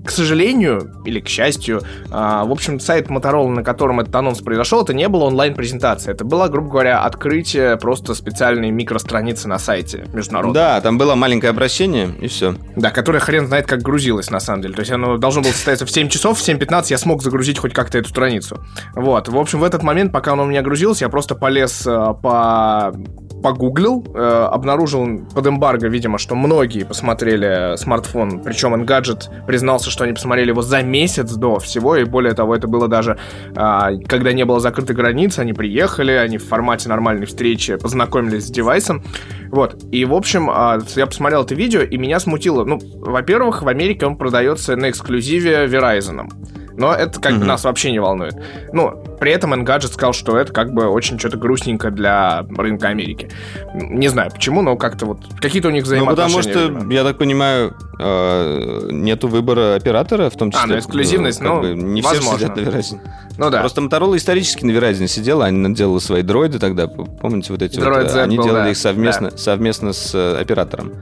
к сожалению, или к счастью, а, в общем, сайт Motorola, на котором этот анонс произошел, это не было онлайн-презентация. Это было, грубо говоря, открытие просто специальной микространицы на сайте международного. Да, там было маленькое обращение, и все. Да, которое хрен знает, как грузилось, на самом деле. То есть оно должно было состояться в 7 часов, в 7.15 я смог загрузить хоть как-то эту страницу. Вот. В общем, в этот момент, пока оно у меня грузилось, я просто полез э, по погуглил, э, обнаружил под эмбарго, видимо, что многие посмотрели смартфон, причем Engadget признался, что они посмотрели его за месяц до всего, и более того, это было даже, э, когда не было закрытой границы, они приехали, они в формате нормальной встречи познакомились с девайсом, вот, и, в общем, э, я посмотрел это видео, и меня смутило, ну, во-первых, в Америке он продается на эксклюзиве Verizon, но это как бы нас вообще не волнует. Ну, при этом Engadget сказал, что это как бы очень что-то грустненько для рынка Америки. Не знаю почему, но как-то вот какие-то у них взаимоотношения. Ну, потому что, видимо. я так понимаю, э, нету выбора оператора, в том числе. А, ну эксклюзивность, ну, бы, не возможно. все сидят на Verizon. Ну да. Просто Motorola исторически на Verizon сидела, они делали свои дроиды тогда, помните вот эти Droid вот, Z они был, делали да. их совместно, да. совместно с э, оператором.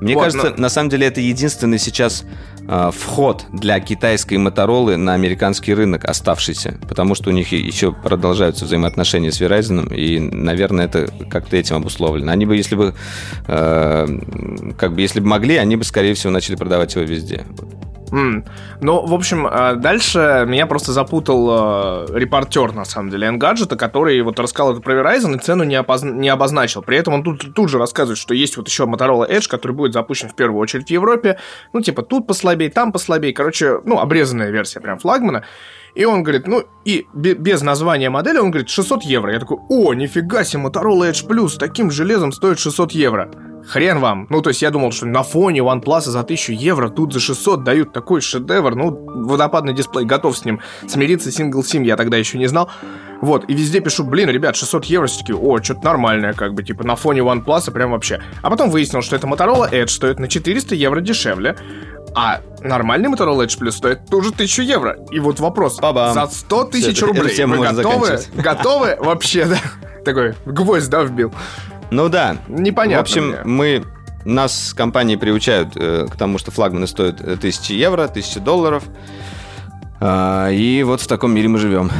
Мне вот, кажется, но... на самом деле это единственный сейчас э, вход для китайской Моторолы на американский рынок оставшийся, потому что у них еще продолжаются взаимоотношения с Verizon, и, наверное, это как-то этим обусловлено. Они бы, если бы, э, как бы, если бы могли, они бы, скорее всего, начали продавать его везде. Mm. Ну, в общем, а, дальше меня просто запутал э, репортер, на самом деле, Engadget, который вот рассказал это про Verizon и цену не, опозна- не обозначил. При этом он тут, тут же рассказывает, что есть вот еще Motorola Edge, который будет запущен в первую очередь в Европе. Ну, типа, тут послабее, там послабее. Короче, ну, обрезанная версия прям флагмана. И он говорит, ну, и без названия модели, он говорит, 600 евро. Я такой, о, нифига себе, Motorola Edge Plus таким железом стоит 600 евро. Хрен вам. Ну, то есть я думал, что на фоне OnePlus за 1000 евро тут за 600 дают такой шедевр. Ну, водопадный дисплей, готов с ним смириться. Single SIM я тогда еще не знал. Вот, и везде пишу, блин, ребят, 600 евро, все таки о, что-то нормальное, как бы, типа, на фоне OnePlus прям вообще. А потом выяснилось, что это Motorola Edge стоит на 400 евро дешевле, а нормальный Motorola Edge Plus стоит тоже 1000 евро. И вот вопрос, Ба-бам. за 100 тысяч рублей вы готовы? Готовы? Вообще, да? Такой гвоздь, да, вбил? Ну да. Непонятно. В общем, мне. мы нас компании приучают э, к тому, что флагманы стоят 1000 э, евро, 1000 долларов. А, и вот в таком мире мы живем.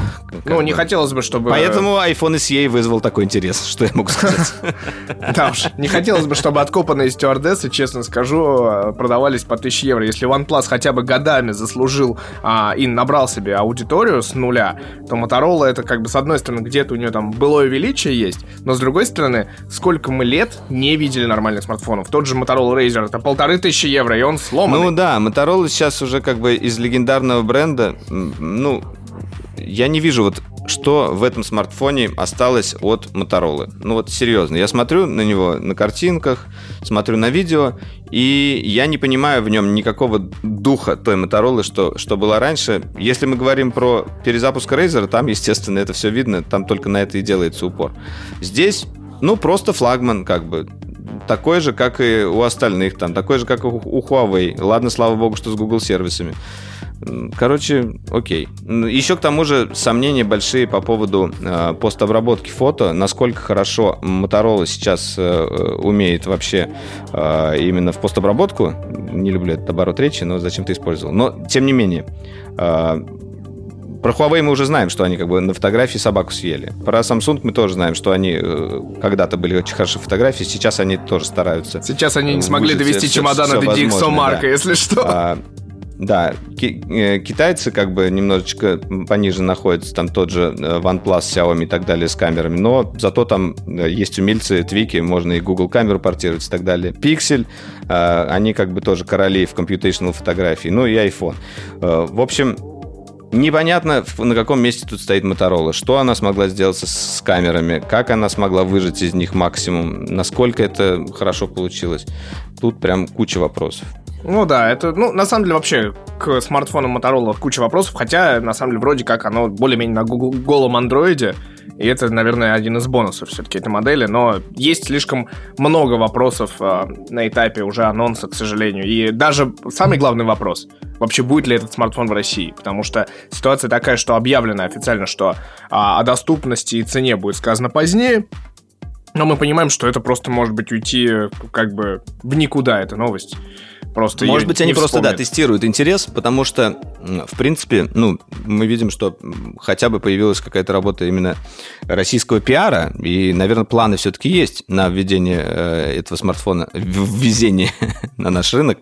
Ну, не хотелось бы, чтобы... Поэтому iPhone SE вызвал такой интерес, что я могу сказать. Да уж, не хотелось бы, чтобы откопанные стюардессы, честно скажу, продавались по 1000 евро. Если OnePlus хотя бы годами заслужил а, и набрал себе аудиторию с нуля, то Motorola это как бы с одной стороны где-то у нее там былое величие есть, но с другой стороны, сколько мы лет не видели нормальных смартфонов. Тот же Motorola Razer это полторы тысячи евро, и он сломанный. Ну да, Motorola сейчас уже как бы из легендарного бренда ну, я не вижу вот что в этом смартфоне осталось от Motorola. Ну вот серьезно, я смотрю на него на картинках, смотрю на видео, и я не понимаю в нем никакого духа той Motorola, что, что было раньше. Если мы говорим про перезапуск Razer, там, естественно, это все видно, там только на это и делается упор. Здесь, ну, просто флагман, как бы, такой же, как и у остальных, там, такой же, как и у Huawei. Ладно, слава богу, что с Google сервисами. Короче, окей. Еще к тому же сомнения большие по поводу э, постобработки фото, насколько хорошо Motorola сейчас э, умеет вообще э, именно в постобработку. Не люблю этот оборот речи, но зачем ты использовал. Но, тем не менее, э, про Huawei мы уже знаем, что они как бы на фотографии собаку съели. Про Samsung мы тоже знаем, что они э, когда-то были очень хорошие фотографии, сейчас они тоже стараются. Сейчас они не смогли довести все, чемоданы до DxO да. если что. А, да, э, китайцы как бы немножечко пониже находятся, там тот же э, OnePlus, Xiaomi и так далее с камерами, но зато там э, есть умельцы, твики, можно и Google камеру портировать и так далее. Pixel, они как бы тоже короли в computational фотографии, ну и iPhone. В общем, Непонятно, на каком месте тут стоит Моторола. Что она смогла сделать с камерами? Как она смогла выжать из них максимум? Насколько это хорошо получилось? Тут прям куча вопросов. Ну да, это, ну, на самом деле, вообще к смартфонам Motorola куча вопросов, хотя, на самом деле, вроде как оно более-менее на голом андроиде, и это, наверное, один из бонусов все-таки этой модели, но есть слишком много вопросов э, на этапе уже анонса, к сожалению, и даже самый главный вопрос, вообще будет ли этот смартфон в России, потому что ситуация такая, что объявлено официально, что э, о доступности и цене будет сказано позднее, но мы понимаем, что это просто может быть уйти как бы в никуда, эта новость. Просто Может быть, они просто, да, тестируют интерес, потому что, в принципе, ну, мы видим, что хотя бы появилась какая-то работа именно российского пиара, и, наверное, планы все-таки есть на введение э, этого смартфона, ввезение на наш рынок,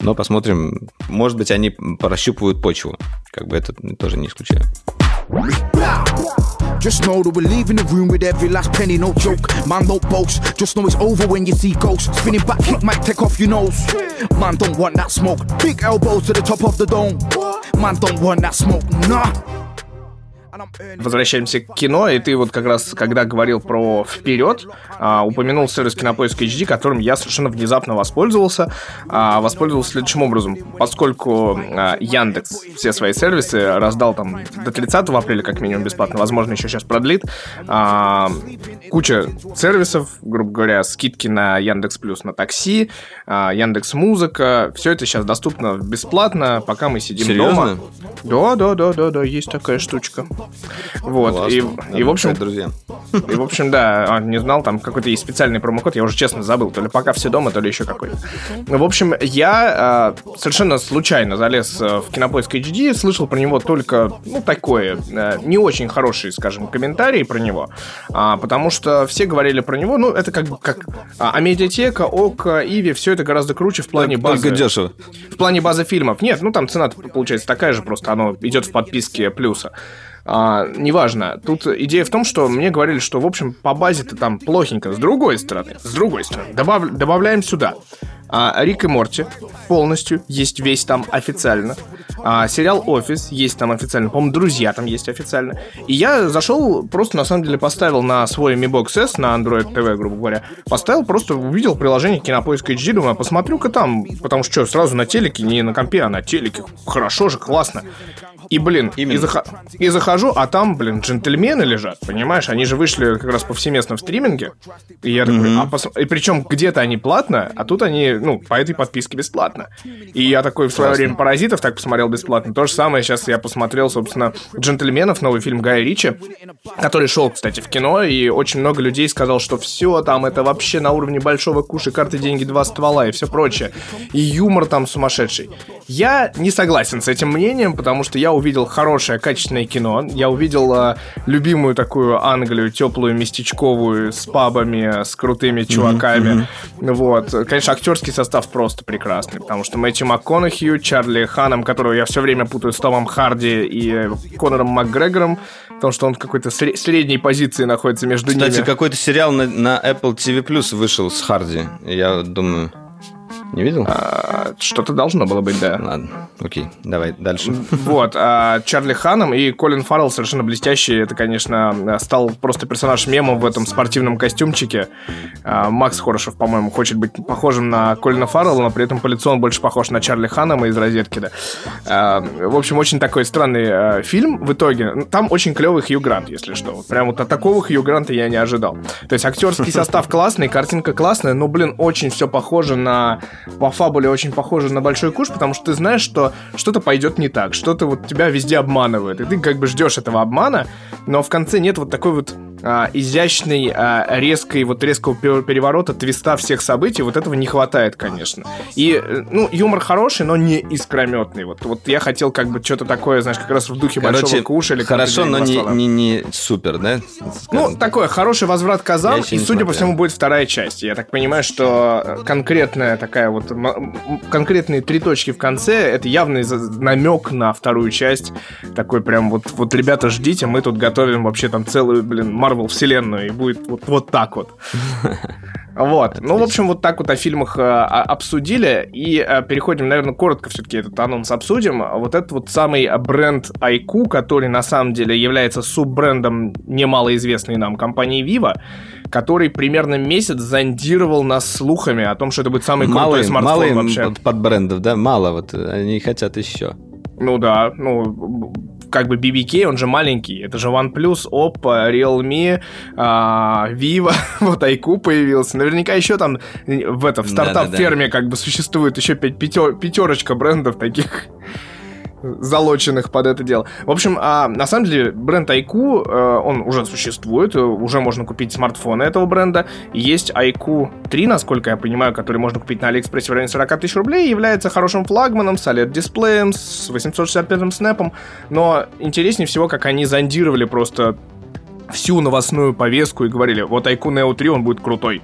но посмотрим, может быть, они прощупывают почву, как бы это тоже не исключаю. Just know that we're leaving the room with every last penny, no joke. Man, don't boast. Just know it's over when you see ghosts. Spinning back, kick might take off your nose. Man, don't want that smoke. Big elbows to the top of the dome. Man, don't want that smoke. Nah. Возвращаемся к кино, и ты вот как раз, когда говорил про «Вперед», а, упомянул сервис Кинопоиск HD, которым я совершенно внезапно воспользовался. А, воспользовался следующим образом. Поскольку а, Яндекс все свои сервисы раздал там до 30 апреля, как минимум, бесплатно, возможно, еще сейчас продлит, а, куча сервисов, грубо говоря, скидки на Яндекс Плюс на такси, а, Яндекс Музыка, все это сейчас доступно бесплатно, пока мы сидим Серьезно? дома. Да, да, да, да, да, есть такая штучка. Вот. И, и, в общем, друзья. И, в общем, да, а, не знал, там какой-то есть специальный промокод, я уже честно забыл, то ли пока все дома, то ли еще какой-то. В общем, я э, совершенно случайно залез э, в Кинопоиск HD, слышал про него только, ну, такое, э, не очень хорошие, скажем, комментарии про него, а, потому что все говорили про него, ну, это как бы как а, Амедиатека, ОК, Иви, все это гораздо круче в плане базы. Только дешево. В плане базы фильмов. Нет, ну, там цена получается такая же, просто оно идет в подписке плюса. А, неважно. Тут идея в том, что мне говорили, что, в общем, по базе-то там плохенько. С другой стороны, с другой стороны, добав, добавляем сюда. А, Рик и Морти полностью есть весь там официально. А, сериал Офис есть там официально. По-моему, Друзья там есть официально. И я зашел, просто на самом деле поставил на свой Mi Box S, на Android TV, грубо говоря, поставил, просто увидел приложение Кинопоиск HD, думаю, «А посмотрю-ка там, потому что что, сразу на телеке, не на компе, а на телеке. Хорошо же, классно. И, блин, и, зах... и захожу, а там, блин, джентльмены лежат, понимаешь? Они же вышли как раз повсеместно в стриминге. И я такой, mm-hmm. а пос... и причем где-то они платно, а тут они, ну, по этой подписке бесплатно. И я такой в свое Классно. время «Паразитов» так посмотрел бесплатно. То же самое сейчас я посмотрел, собственно, «Джентльменов», новый фильм Гая Ричи, который шел, кстати, в кино, и очень много людей сказал, что все там, это вообще на уровне большого куши, карты, деньги, два ствола и все прочее. И юмор там сумасшедший. Я не согласен с этим мнением, потому что я увидел хорошее, качественное кино. Я увидел э, любимую такую Англию, теплую, местечковую, с пабами, с крутыми чуваками. Mm-hmm. Вот. Конечно, актерский состав просто прекрасный, потому что Мэтью МакКонахью, Чарли Ханом, которого я все время путаю с Томом Харди и Конором МакГрегором, потому что он в какой-то сре- средней позиции находится между Кстати, ними. Кстати, какой-то сериал на, на Apple TV Plus вышел с Харди. Я думаю... Не видел? А, что-то должно было быть, да. Ладно, окей, давай дальше. Вот, а Чарли Ханом и Колин Фаррелл совершенно блестящие. Это, конечно, стал просто персонаж мемом в этом спортивном костюмчике. А, Макс Хорошев, по-моему, хочет быть похожим на Колина Фаррелла, но при этом по лицу он больше похож на Чарли Ханома из «Розетки», да. А, в общем, очень такой странный а, фильм в итоге. Там очень клевый Хью Грант, если что. Вот прям вот от такого Хью Гранта я не ожидал. То есть актерский состав классный, картинка классная, но, блин, очень все похоже на по фабуле очень похоже на большой куш, потому что ты знаешь, что что-то пойдет не так, что-то вот тебя везде обманывает, и ты как бы ждешь этого обмана, но в конце нет вот такой вот а, изящной, а, резкой, вот резкого переворота, твиста всех событий, вот этого не хватает, конечно. И, э, ну, юмор хороший, но не искрометный. Вот, вот я хотел как бы что-то такое, знаешь, как раз в духе Короче, большого куша или Хорошо, но не, не, не супер, да? Ну, такое, хороший возврат казан, и, судя смотрел. по всему, будет вторая часть. Я так понимаю, что конкретная такая вот, конкретные три точки в конце, это явный намек на вторую часть. Такой прям вот, вот, ребята, ждите, мы тут готовим вообще там целую, блин, Марвел вселенную, и будет вот, вот так вот. Вот. Ну, в общем, вот так вот о фильмах э, обсудили. И э, переходим, наверное, коротко все-таки этот анонс обсудим. Вот этот вот самый бренд IQ, который на самом деле является суббрендом немалоизвестной нам компании Vivo, который примерно месяц зондировал нас слухами о том, что это будет самый мало крутой смартфон мало вообще. Под, под брендов, да? Мало вот. Они хотят еще. Ну да, ну как бы BBK, он же маленький. Это же OnePlus, Oppo, Realme, а, Vivo, вот IQ появился. Наверняка еще там в, это, в стартап-ферме как бы существует еще пятер, пятерочка брендов таких залоченных под это дело. В общем, а, на самом деле бренд IQ, э, он уже существует, уже можно купить смартфоны этого бренда. Есть IQ 3, насколько я понимаю, который можно купить на Алиэкспрессе в районе 40 тысяч рублей, является хорошим флагманом с OLED-дисплеем, с 865-м снэпом, но интереснее всего, как они зондировали просто всю новостную повестку и говорили, вот IQ Neo 3, он будет крутой.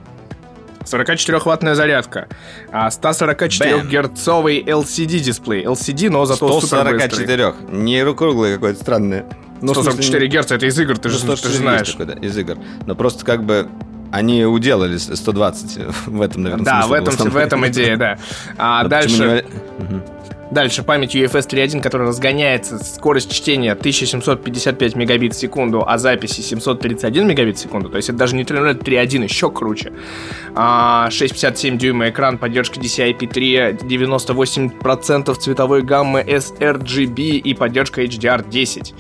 44-ваттная зарядка, 144-герцовый LCD дисплей. LCD, но зато 144. Не круглый какой-то странный. Ну, 144 Гц это из игр, ты, же, ну, ты же знаешь. Такой, да, из игр. Но просто как бы они уделали 120 в этом, наверное, Да, в этом, в этом идея, да. А, а дальше... Дальше память UFS 3.1, которая разгоняется, скорость чтения 1755 мегабит в секунду, а записи 731 мегабит в секунду. То есть это даже не 3.0, 3.1, еще круче. 6,57 а, дюйма экран, поддержка DCI-P3, 98% цветовой гаммы sRGB и поддержка HDR10.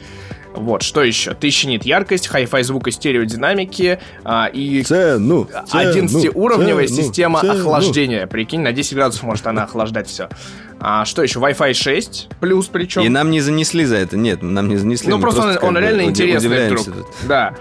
Вот, что еще? 1000 нит яркость, Hi-Fi звук и стереодинамики а, и цену, 11-уровневая система цену. охлаждения. Прикинь, на 10 градусов может она охлаждать все. А что еще? Wi-Fi 6 плюс причем. И нам не занесли за это, нет, нам не занесли. Ну просто, просто он, он реально интересный вдруг. Тут. Да.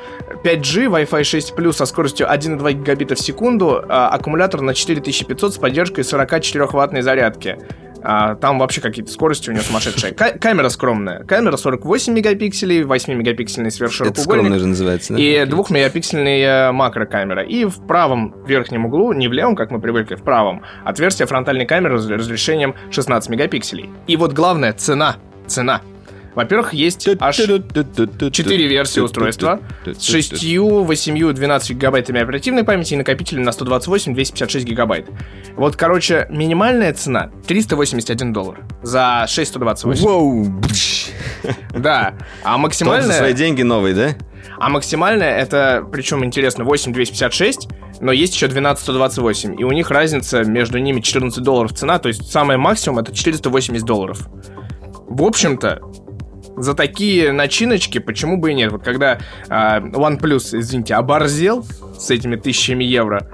5G, Wi-Fi 6 плюс со скоростью 1,2 гигабита в секунду, а, аккумулятор на 4500 с поддержкой 44-ваттной зарядки. А, там вообще какие-то скорости у него сумасшедшие. К- камера скромная. Камера 48 мегапикселей, 8-мегапиксельный сверхширокоугольник. Это скромная же называется, да? И 2-мегапиксельный э, макрокамера. И в правом верхнем углу, не в левом, как мы привыкли, в правом, отверстие фронтальной камеры с разрешением 16 мегапикселей. И вот главное, цена. Цена. Во-первых, есть аж 4 версии устройства с 6, 8, 12 гигабайтами оперативной памяти и накопителем на 128, 256 гигабайт. Вот, короче, минимальная цена 381 доллар за 628. Воу! Да. А максимальная... Тот свои деньги новые, да? А максимальная это, причем интересно, 8256, но есть еще 12128. И у них разница между ними 14 долларов цена, то есть самый максимум это 480 долларов. В общем-то, за такие начиночки, почему бы и нет? Вот когда э, OnePlus, извините, оборзел с этими тысячами евро,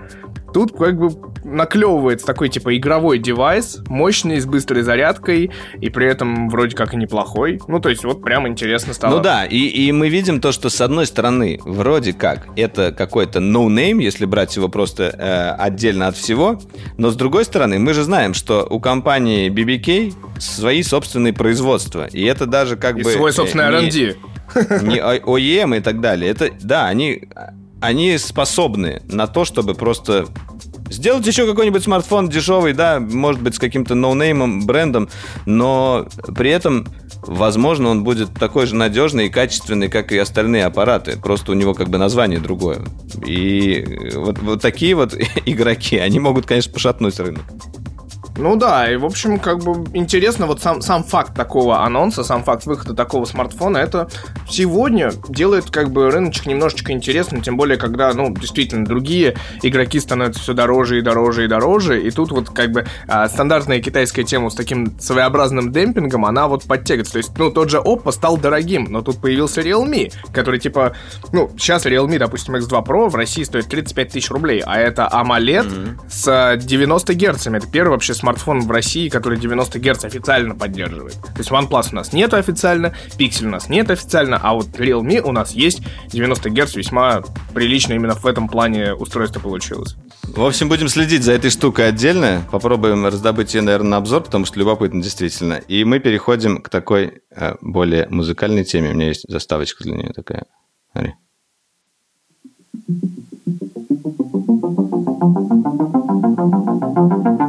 тут как бы наклевывается такой типа игровой девайс, мощный, с быстрой зарядкой, и при этом вроде как и неплохой. Ну, то есть вот прям интересно стало. Ну да, и, и мы видим то, что с одной стороны, вроде как, это какой-то no-name, если брать его просто э, отдельно от всего, но с другой стороны, мы же знаем, что у компании BBK свои собственные производства, и это даже как и бы... свой собственный э, R&D. Не, не OEM и так далее. Это, да, они, они способны на то, чтобы просто Сделать еще какой-нибудь смартфон дешевый, да, может быть, с каким-то ноунеймом, брендом, но при этом, возможно, он будет такой же надежный и качественный, как и остальные аппараты. Просто у него как бы название другое. И вот, вот такие вот игроки, они могут, конечно, пошатнуть рынок. Ну да, и в общем, как бы интересно, вот сам, сам факт такого анонса, сам факт выхода такого смартфона, это сегодня делает как бы рыночек немножечко интересным, тем более, когда, ну, действительно, другие игроки становятся все дороже и дороже и дороже, и тут вот как бы а, стандартная китайская тема с таким своеобразным демпингом, она вот подтягивается. То есть, ну, тот же Oppo стал дорогим, но тут появился Realme, который типа, ну, сейчас Realme, допустим, X2 Pro в России стоит 35 тысяч рублей, а это AMOLED mm-hmm. с 90 герцами. Это первый вообще смартфон в России, который 90 Гц официально поддерживает. То есть OnePlus у нас нет официально, Pixel у нас нет официально, а вот Realme у нас есть 90 Гц, весьма прилично именно в этом плане устройство получилось. В общем, будем следить за этой штукой отдельно. Попробуем раздобыть ее, наверное, на обзор, потому что любопытно действительно. И мы переходим к такой э, более музыкальной теме. У меня есть заставочка для нее такая. Смотри. Вот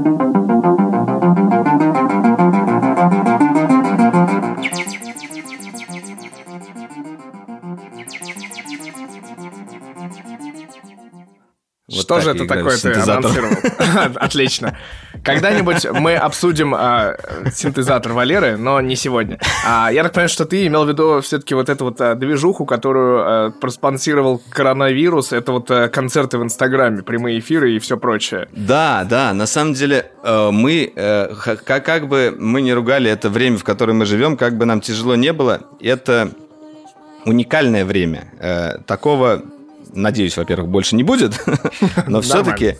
Что же это такое ты анонсировал? Отлично. Когда-нибудь мы обсудим а, синтезатор Валеры, но не сегодня. А, я так понимаю, что ты имел в виду все-таки вот эту вот а, движуху, которую проспонсировал коронавирус. Это вот концерты в Инстаграме, прямые эфиры и все прочее. Да, да, на самом деле э, мы, э, как бы мы не ругали это время, в котором мы живем, как бы нам тяжело не было, это уникальное время. Э, такого, надеюсь, во-первых, больше не будет, но все-таки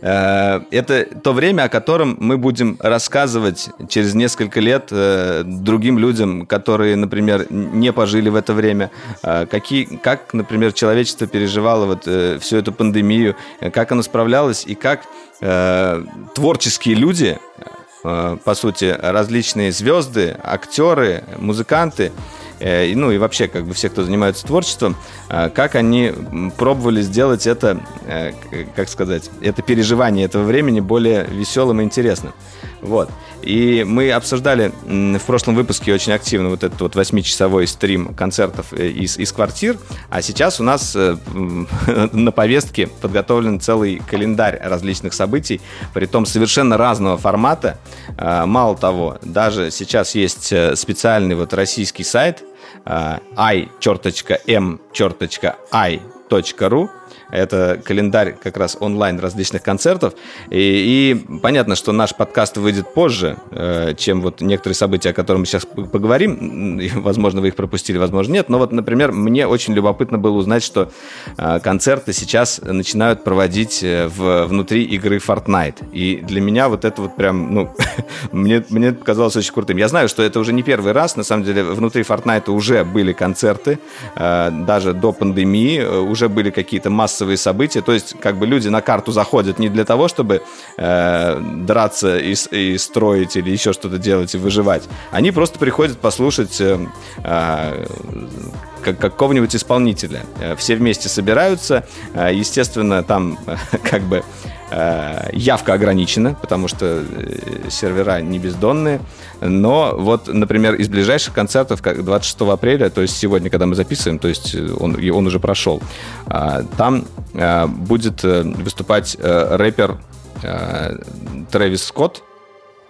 это то время, о котором мы будем рассказывать через несколько лет э, другим людям, которые, например, не пожили в это время, Э, какие, как, например, человечество переживало вот э, всю эту пандемию, э, как оно справлялось и как э, творческие люди, э, по сути, различные звезды, актеры, музыканты, э, ну и вообще как бы все, кто занимается творчеством, э, как они пробовали сделать это, э, как сказать, это переживание этого времени более веселым и интересным. Вот. И мы обсуждали в прошлом выпуске очень активно вот этот вот восьмичасовой стрим концертов э, из, из квартир, а сейчас у нас э, на повестке подготовлен целый календарь различных событий, при том совершенно разного формата. Мало того, даже сейчас есть э, специальный вот российский сайт i.m.i.ru это календарь как раз онлайн различных концертов. И, и понятно, что наш подкаст выйдет позже, э, чем вот некоторые события, о которых мы сейчас поговорим. И, Возможно, вы их пропустили, возможно, нет. Но вот, например, мне очень любопытно было узнать, что э, концерты сейчас начинают проводить э, в, внутри игры Fortnite. И для меня вот это вот прям, ну, мне, мне это показалось очень крутым. Я знаю, что это уже не первый раз. На самом деле, внутри Fortnite уже были концерты. даже до пандемии уже были какие-то массовые события. То есть, как бы люди на карту заходят не для того, чтобы э, драться и, и строить или еще что-то делать и выживать. Они просто приходят послушать э, э, как- какого-нибудь исполнителя. Э, Все вместе собираются. Э, Естественно, там как бы э, явка ограничена, потому что сервера не бездонные. Но вот, например, из ближайших концертов, как 26 апреля, то есть сегодня, когда мы записываем, то есть он, он уже прошел, там будет выступать рэпер Трэвис Скотт.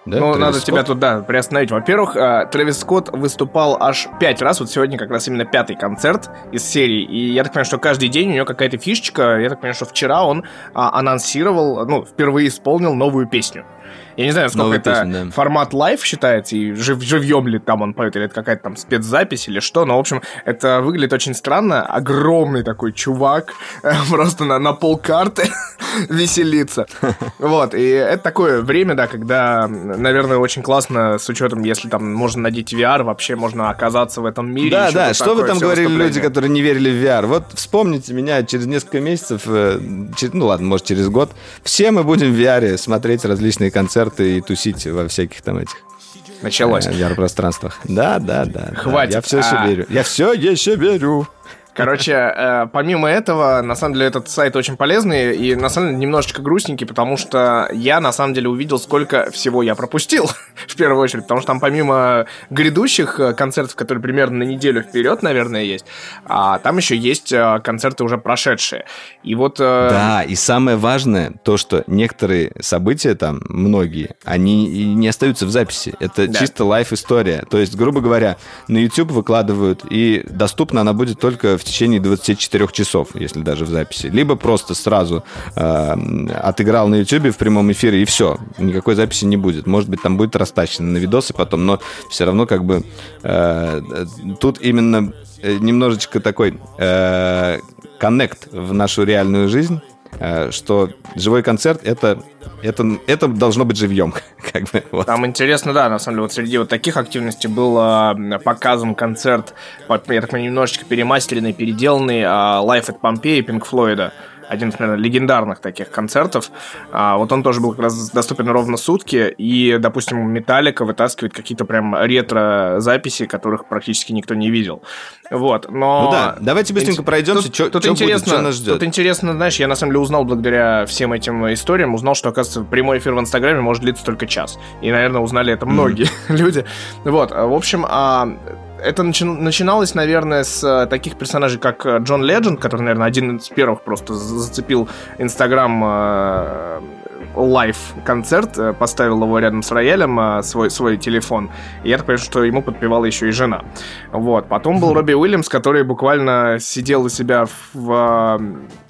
Да, ну, Трэвис надо Скотт. тебя тут, да, приостановить. Во-первых, Трэвис Скотт выступал аж пять раз. Вот сегодня как раз именно пятый концерт из серии. И я так понимаю, что каждый день у него какая-то фишечка. Я так понимаю, что вчера он а, анонсировал, ну, впервые исполнил новую песню. Я не знаю, насколько это песню, да. формат live считается, и жив, живьем ли там он поет, или это какая-то там спецзапись, или что. Но, в общем, это выглядит очень странно. Огромный такой чувак, просто на, на полкарты веселится. Вот, и это такое время, да, когда, наверное, очень классно, с учетом, если там можно надеть VR, вообще можно оказаться в этом мире. Да, да, что вы там говорили люди, которые не верили в VR? Вот вспомните меня через несколько месяцев, э, ну ладно, может через год. Все мы будем в VR смотреть различные концерты и тусить во всяких там этих Началось. э, VR-пространствах. Да, да, да. да. Хватит. Я все еще А. верю. Я все еще верю. Короче, э, помимо этого, на самом деле, этот сайт очень полезный и, на самом деле, немножечко грустненький, потому что я, на самом деле, увидел, сколько всего я пропустил, в первую очередь, потому что там помимо грядущих э, концертов, которые примерно на неделю вперед, наверное, есть, а там еще есть э, концерты уже прошедшие. И вот... э, Да, и самое важное, то, что некоторые события там, многие, они не остаются в записи. Это Да. чисто лайф-история. То есть, грубо говоря, на YouTube выкладывают, и доступна она будет только в течение 24 часов, если даже в записи. Либо просто сразу э, отыграл на YouTube в прямом эфире, и все. Никакой записи не будет. Может быть, там будет растащено на видосы потом, но все равно как бы э, э, тут именно э, немножечко такой э, коннект в нашу реальную жизнь, э, что живой концерт это, это, это должно быть живьем. Как бы, вот. Там интересно, да, на самом деле, вот среди вот таких активностей был а, показан концерт, я так понимаю, немножечко перемастеренный, переделанный а, Life at Pompeii Пинк Флойда. Один из, наверное, легендарных таких концертов. А, вот он тоже был как раз доступен ровно сутки, и, допустим, Металлика вытаскивает какие-то прям ретро-записи, которых практически никто не видел. Вот, но... Ну да, давайте быстренько Ин- пройдемся, Тут, чё- тут чё будет, интересно, чё нас ждёт. Тут интересно, знаешь, я на самом деле узнал благодаря всем этим историям, узнал, что, оказывается, прямой эфир в Инстаграме может длиться только час. И, наверное, узнали это многие люди. Вот, в общем, а, это начи- начиналось, наверное, с э, таких персонажей, как э, Джон Ледженд, который, наверное, один из первых просто зацепил Инстаграм э, лайв-концерт, э, поставил его рядом с роялем, свой, свой телефон. И я так понимаю, что ему подпевала еще и жена. Вот. Потом был Робби Уильямс, который буквально сидел у себя в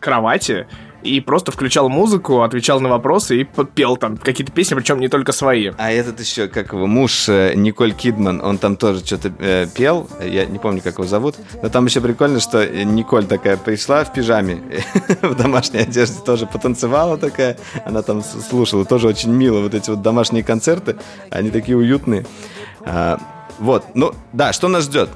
кровати и просто включал музыку, отвечал на вопросы и пел там какие-то песни, причем не только свои. А этот еще, как его муж э, Николь Кидман, он там тоже что-то э, пел, я не помню, как его зовут, но там еще прикольно, что Николь такая пришла в пижаме, в домашней одежде тоже потанцевала такая, она там слушала, тоже очень мило, вот эти вот домашние концерты, они такие уютные. А, вот, ну да, что нас ждет?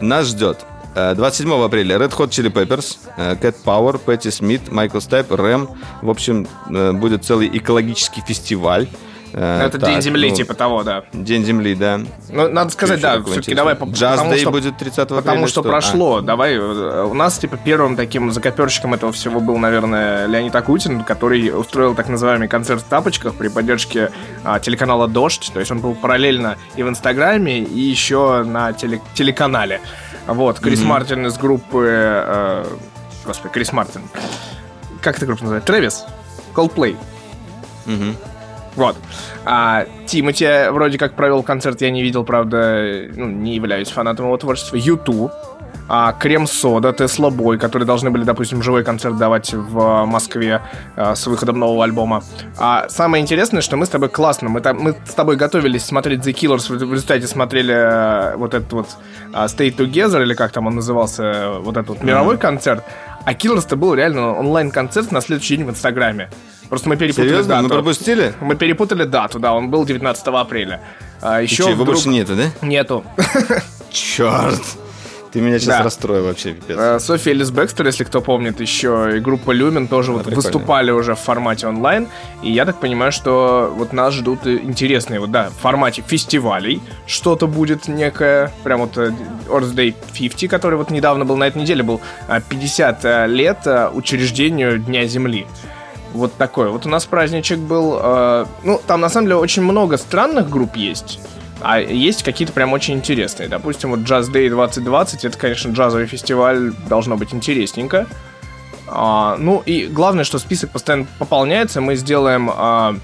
Нас ждет 27 э, апреля Red Hot Chili Peppers, э, Cat Power, Пэтти Смит, Майкл Стайп, Рэм. В общем, э, будет целый экологический фестиваль. Это так, День Земли, ну, типа того, да. День Земли, да. Ну, надо сказать, да, все-таки давай... Джаз Дэй что, будет 30 апреля. Потому что, что прошло, а. давай, у нас, типа, первым таким закоперщиком этого всего был, наверное, Леонид Акутин, который устроил так называемый концерт в тапочках при поддержке а, телеканала «Дождь», то есть он был параллельно и в Инстаграме, и еще на теле телеканале. Вот, Крис mm-hmm. Мартин из группы... Э, господи, Крис Мартин. Как эта группа называется? Трэвис? Coldplay. Mm-hmm. Вот. А Тимати вроде как провел концерт, я не видел, правда, ну, не являюсь фанатом его творчества. Юту а, Крем-сода, Тесла Бой, которые должны были, допустим, живой концерт давать в Москве а, с выходом нового альбома. А самое интересное, что мы с тобой классно, мы, там, мы с тобой готовились смотреть The Killers, в результате смотрели а, вот этот вот Stay Together, или как там он назывался, вот этот вот мировой mm-hmm. концерт. А Killers-то был реально онлайн-концерт на следующий день в Инстаграме. Просто мы перепутали Серьезно? дату. Мы пропустили? Мы перепутали дату, да, он был 19 апреля. А еще И что, вдруг... больше нету, да? Нету. Черт. Ты меня сейчас да. расстроил вообще, пипец. Э, София Элис Бекстер, если кто помнит, еще и группа Люмен тоже вот выступали уже в формате онлайн. И я так понимаю, что вот нас ждут интересные, вот да, в формате фестивалей что-то будет некое, прям вот э, Earth Day 50, который вот недавно был на этой неделе, был 50 э, лет учреждению Дня Земли. Вот такой. Вот у нас праздничек был. ну, там на самом деле очень много странных групп есть. А есть какие-то прям очень интересные. Допустим, вот Jazz Day 2020, это, конечно, джазовый фестиваль, должно быть интересненько. А, ну и главное, что список постоянно пополняется. Мы сделаем, а,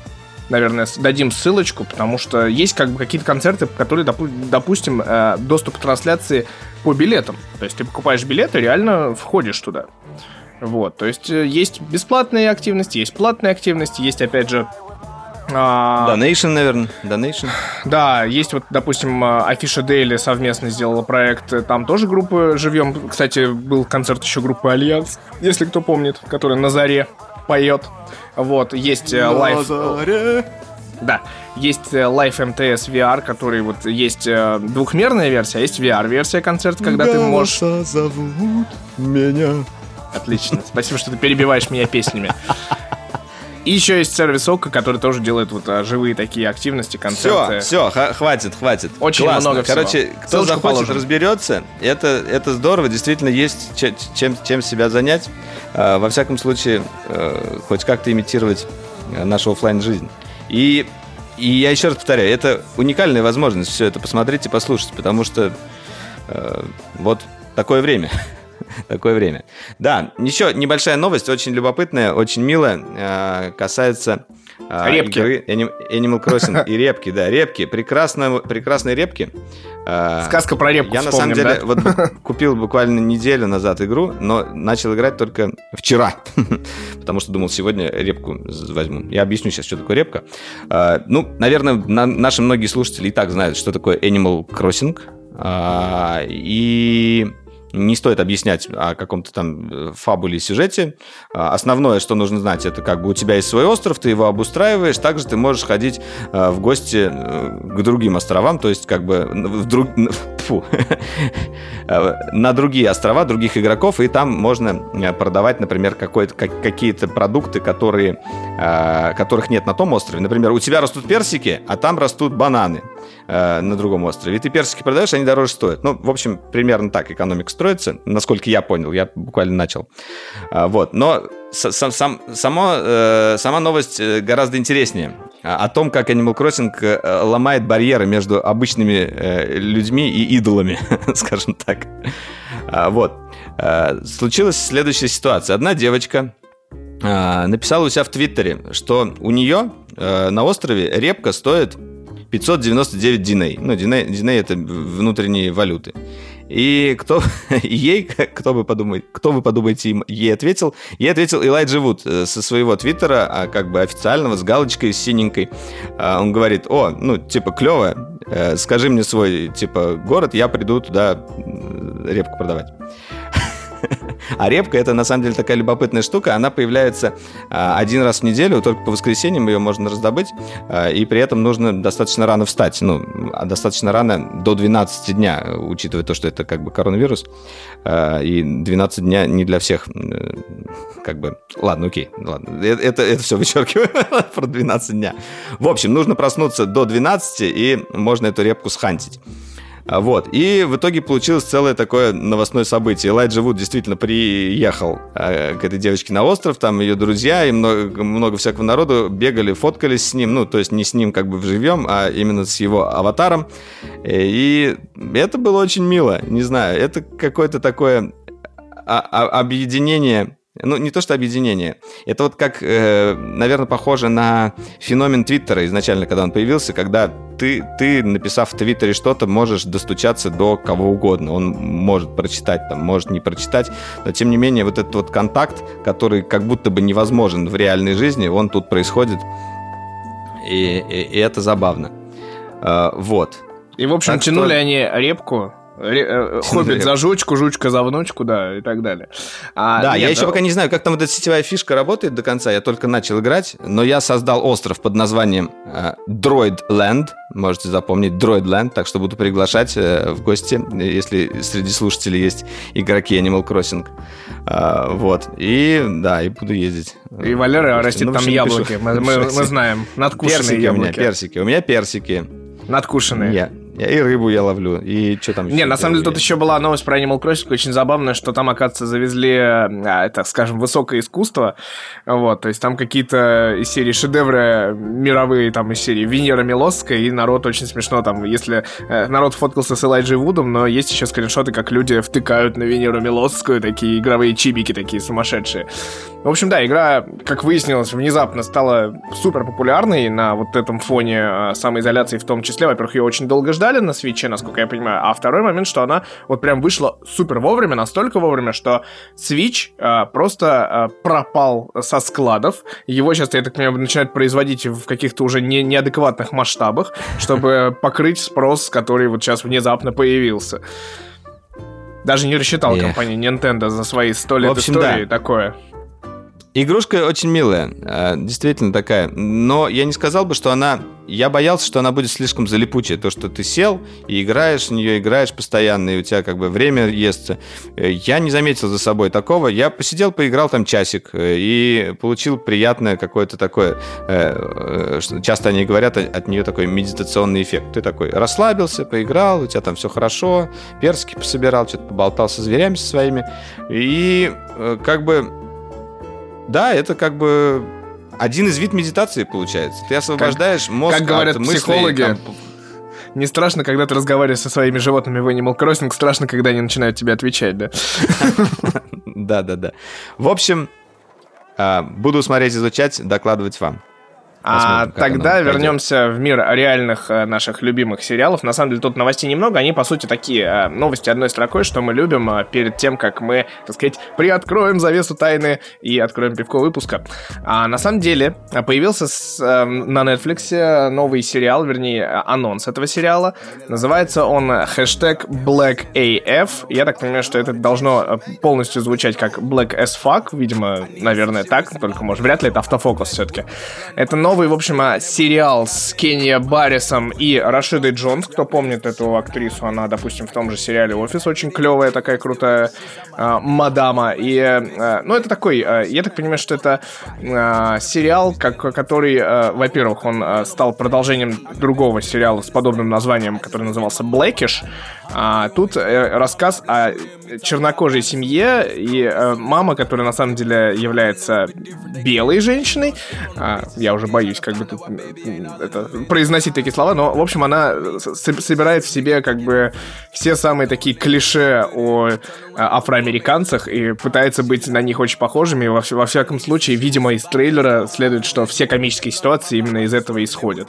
наверное, дадим ссылочку, потому что есть как бы какие-то концерты, которые, допу- допустим, э, доступ к трансляции по билетам. То есть ты покупаешь билеты, реально входишь туда. Вот, то есть э, есть бесплатные активности, есть платные активности, есть, опять же, а, Donation, наверное. Donation. Да, есть вот, допустим, Афиша Дейли совместно сделала проект. Там тоже группы живьем. Кстати, был концерт еще группы Альянс, если кто помнит, которая на заре поет. Вот, есть лайф... Заре. Да, есть Live MTS VR, который вот есть двухмерная версия, а есть VR-версия концерта, когда Голоса ты можешь... зовут меня. Отлично, спасибо, что ты перебиваешь меня песнями. И еще есть сервис Ока, который тоже делает вот а, живые такие активности, концерты. Все, все, хватит, хватит. Очень Классно. много всего. Короче, кто Ссылочку захочет, положим. разберется. Это, это здорово, действительно есть чем, чем себя занять. А, во всяком случае, э, хоть как-то имитировать э, нашу офлайн жизнь. И, и я еще раз повторяю, это уникальная возможность все это посмотреть и послушать, потому что э, вот такое время. Такое время. Да, еще небольшая новость, очень любопытная, очень милая, э, касается э, репки. игры Animal Crossing и репки, да, репки, прекрасные, прекрасные репки. Э, Сказка про репку Я вспомним, на самом деле да? вот купил буквально неделю назад игру, но начал играть только вчера, потому что думал, сегодня репку возьму. Я объясню сейчас, что такое репка. Ну, наверное, наши многие слушатели и так знают, что такое Animal Crossing. И не стоит объяснять о каком-то там э, фабуле сюжете. А, основное, что нужно знать, это как бы у тебя есть свой остров, ты его обустраиваешь, также ты можешь ходить э, в гости э, к другим островам, то есть как бы в друг... Фу. на другие острова других игроков, и там можно продавать, например, какие-то продукты, которые, которых нет на том острове. Например, у тебя растут персики, а там растут бананы на другом острове. И ты персики продаешь, они дороже стоят. Ну, в общем, примерно так экономика строится, насколько я понял, я буквально начал. А, вот, но сам, сам, само, э, сама новость э, гораздо интереснее. о том, как Animal Crossing э, ломает барьеры между обычными э, людьми и идолами, скажем так. А, вот. А, случилась следующая ситуация. Одна девочка а, написала у себя в Твиттере, что у нее на острове репка стоит 599 диней. Ну, диней, диней это внутренние валюты. И кто ей, кто вы подумаете, кто вы подумаете, им ей ответил? Ей ответил Элайджи Вуд э, со своего твиттера, а как бы официального, с галочкой, синенькой. А, он говорит, о, ну, типа, клево, э, скажи мне свой, типа, город, я приду туда репку продавать. А репка это на самом деле такая любопытная штука. Она появляется а, один раз в неделю, только по воскресеньям ее можно раздобыть. А, и при этом нужно достаточно рано встать. Ну, а достаточно рано до 12 дня, учитывая то, что это как бы коронавирус. И 12 дня не для всех э, как бы... Ладно, окей, ладно. Это, это, это все вычеркиваю про 12 дня. В общем, нужно проснуться до 12, и можно эту репку схантить. А, вот. И в итоге получилось целое такое новостное событие. Элайджа Вуд действительно приехал э, к этой девочке на остров, там ее друзья и много, много всякого народу бегали, фоткались с ним, ну, то есть не с ним как бы вживем, а именно с его аватаром. Э, и это было очень мило, не знаю, это какое-то такое объединение ну, не то что объединение. Это вот как, э, наверное, похоже на феномен Твиттера изначально, когда он появился, когда ты, ты, написав в Твиттере что-то, можешь достучаться до кого угодно. Он может прочитать, там, может не прочитать, но тем не менее вот этот вот контакт, который как будто бы невозможен в реальной жизни, он тут происходит, и, и, и это забавно. Э, вот. И, в общем, так тянули что... они репку Хоббит за жучку, жучка за внучку, да, и так далее. А, да, нет, я еще пока не знаю, как там вот эта сетевая фишка работает до конца. Я только начал играть, но я создал остров под названием э, Droidland. Можете запомнить Droidland, так что буду приглашать э, в гости, если среди слушателей есть игроки Animal Crossing. Э, вот. И да, и буду ездить. И Валера растет ну, там яблоки. Мы, мы, мы знаем. Надкушенные персики яблоки. у меня, персики. У меня персики. Надкушенные. Я, и рыбу я ловлю, и что там? Не, на самом деле тут еще была новость про Animal Crossing, очень забавная, что там, оказывается, завезли, а, это, скажем, высокое искусство, вот, то есть там какие-то из серии шедевры мировые, там, из серии Венера Милосская, и народ очень смешно, там, если э, народ фоткался с Элайджей Вудом, но есть еще скриншоты, как люди втыкают на Венеру Милосскую, такие игровые чибики такие сумасшедшие. В общем, да, игра, как выяснилось, внезапно стала супер популярной на вот этом фоне э, самоизоляции в том числе. Во-первых, ее очень долго ждали на свече, насколько я понимаю. А второй момент, что она вот прям вышла супер вовремя, настолько вовремя, что Switch э, просто э, пропал со складов. Его сейчас, я так понимаю, начинают производить в каких-то уже не, неадекватных масштабах, чтобы покрыть спрос, который вот сейчас внезапно появился. Даже не рассчитал компания Nintendo за свои сто лет общем, истории да. такое. Игрушка очень милая, э, действительно такая. Но я не сказал бы, что она... Я боялся, что она будет слишком залипучая. То, что ты сел и играешь в нее, играешь постоянно, и у тебя как бы время естся. Э, я не заметил за собой такого. Я посидел, поиграл там часик э, и получил приятное какое-то такое... Часто они говорят от нее такой медитационный эффект. Ты такой расслабился, поиграл, у тебя там все хорошо, персики пособирал, что-то поболтал со зверями со своими. И как бы да, это как бы один из вид медитации получается. Ты освобождаешь как, мозг как говорят от мыслей, психологи, там... не страшно, когда ты разговариваешь со своими животными в Animal Crossing, страшно, когда они начинают тебе отвечать, да? Да, да, да. В общем, а, буду смотреть, изучать, докладывать вам. А тогда вернемся в мир реальных э, наших любимых сериалов. На самом деле тут новостей немного, они по сути такие э, новости одной строкой, что мы любим э, перед тем, как мы, так сказать, приоткроем завесу тайны и откроем пивко выпуска. А на самом деле появился с, на Netflix новый сериал, вернее анонс этого сериала. Называется он хэштег BlackAF. Я так понимаю, что это должно полностью звучать как Black as fuck, видимо, наверное так, только может вряд ли это автофокус все-таки. Это новый новый, в общем, а, сериал с Кенни Баррисом и Рашидой Джонс. Кто помнит эту актрису, она, допустим, в том же сериале «Офис» очень клевая, такая крутая э, мадама. И, э, ну, это такой, э, я так понимаю, что это э, сериал, как, который, э, во-первых, он э, стал продолжением другого сериала с подобным названием, который назывался «Blackish». А тут э, рассказ о чернокожей семье, и э, мама, которая на самом деле является белой женщиной, э, я уже боюсь как бы тут это, произносить такие слова, но, в общем, она собирает в себе как бы все самые такие клише о э, афроамериканцах и пытается быть на них очень похожими. Во, во всяком случае, видимо, из трейлера следует, что все комические ситуации именно из этого исходят.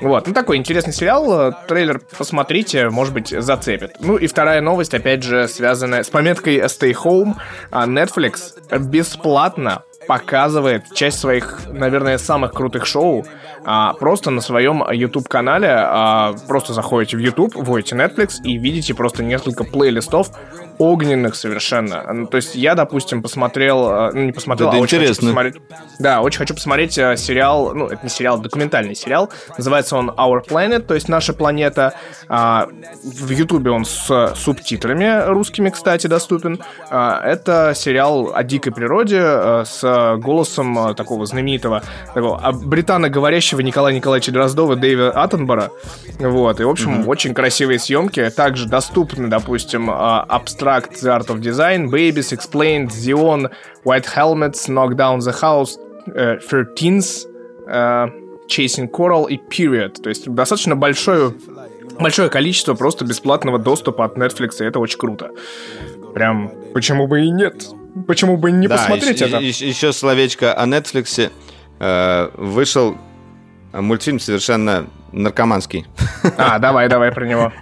Вот, ну такой интересный сериал, трейлер посмотрите, может быть, зацепит. Ну и вторая новость, опять же, связанная с пометкой Stay Home. А Netflix бесплатно показывает часть своих, наверное, самых крутых шоу а, просто на своем YouTube-канале. А, просто заходите в YouTube, вводите Netflix и видите просто несколько плейлистов огненных совершенно. Ну, то есть я, допустим, посмотрел, а, ну не посмотрел, это а очень интересно. посмотреть. Да, очень хочу посмотреть а, сериал, ну это не сериал, документальный сериал. Называется он Our Planet, то есть наша планета. А, в YouTube он с субтитрами русскими, кстати, доступен. А, это сериал о дикой природе а, с голосом такого знаменитого такого британо-говорящего Николая Николаевича Дроздова Дэйва Аттенбора. Вот, и, в общем, mm-hmm. очень красивые съемки. Также доступны, допустим, абстракт Abstract, The Art of Design, Babies, Explained, Xeon, White Helmets, Knock Down the House, uh, 13 uh, Chasing Coral и Period. То есть достаточно большое, большое количество просто бесплатного доступа от Netflix, и это очень круто. Прям, почему бы и нет? Почему бы не да, посмотреть еще, это? Еще, еще словечко о Netflix. Э, вышел мультфильм совершенно наркоманский. А, давай, давай про него.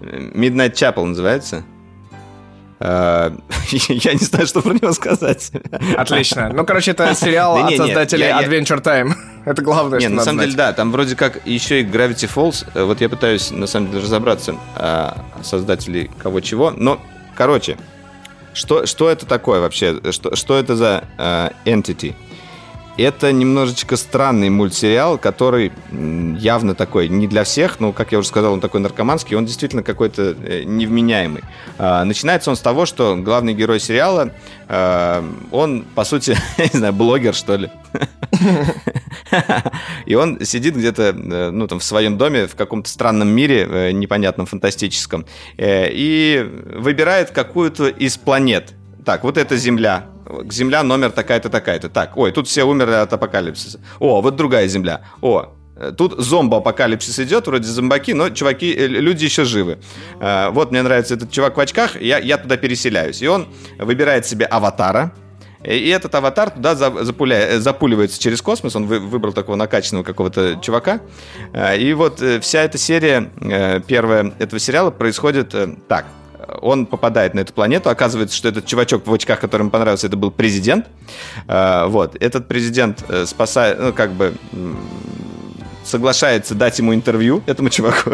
Midnight Chapel называется. Э, я не знаю, что про него сказать. Отлично. Ну, короче, это сериал от создателей Adventure Time. Это главное, что на самом деле, да, там вроде как еще и Gravity Falls. Э, вот я пытаюсь, на самом деле, разобраться, создателей кого чего. Но, короче, что, что это такое вообще? Что, что это за entity? Это немножечко странный мультсериал, который явно такой не для всех, но, как я уже сказал, он такой наркоманский, он действительно какой-то э, невменяемый. А, начинается он с того, что главный герой сериала, а, он, по сути, не знаю, блогер, что ли. И он сидит где-то, э, ну, там, в своем доме, в каком-то странном мире, э, непонятном, фантастическом, и выбирает какую-то из планет. Так, вот это Земля, Земля номер такая-то, такая-то. Так, ой, тут все умерли от апокалипсиса. О, вот другая Земля. О, Тут зомбо-апокалипсис идет, вроде зомбаки, но чуваки, э, люди еще живы. Э, вот мне нравится этот чувак в очках, я, я туда переселяюсь. И он выбирает себе аватара, и этот аватар туда запуля... запуливается через космос. Он выбрал такого накачанного какого-то чувака. Э, и вот вся эта серия, первая этого сериала, происходит так он попадает на эту планету, оказывается, что этот чувачок в очках, который ему понравился, это был президент. Э, вот, этот президент э, спасает, ну, как бы соглашается дать ему интервью, этому чуваку.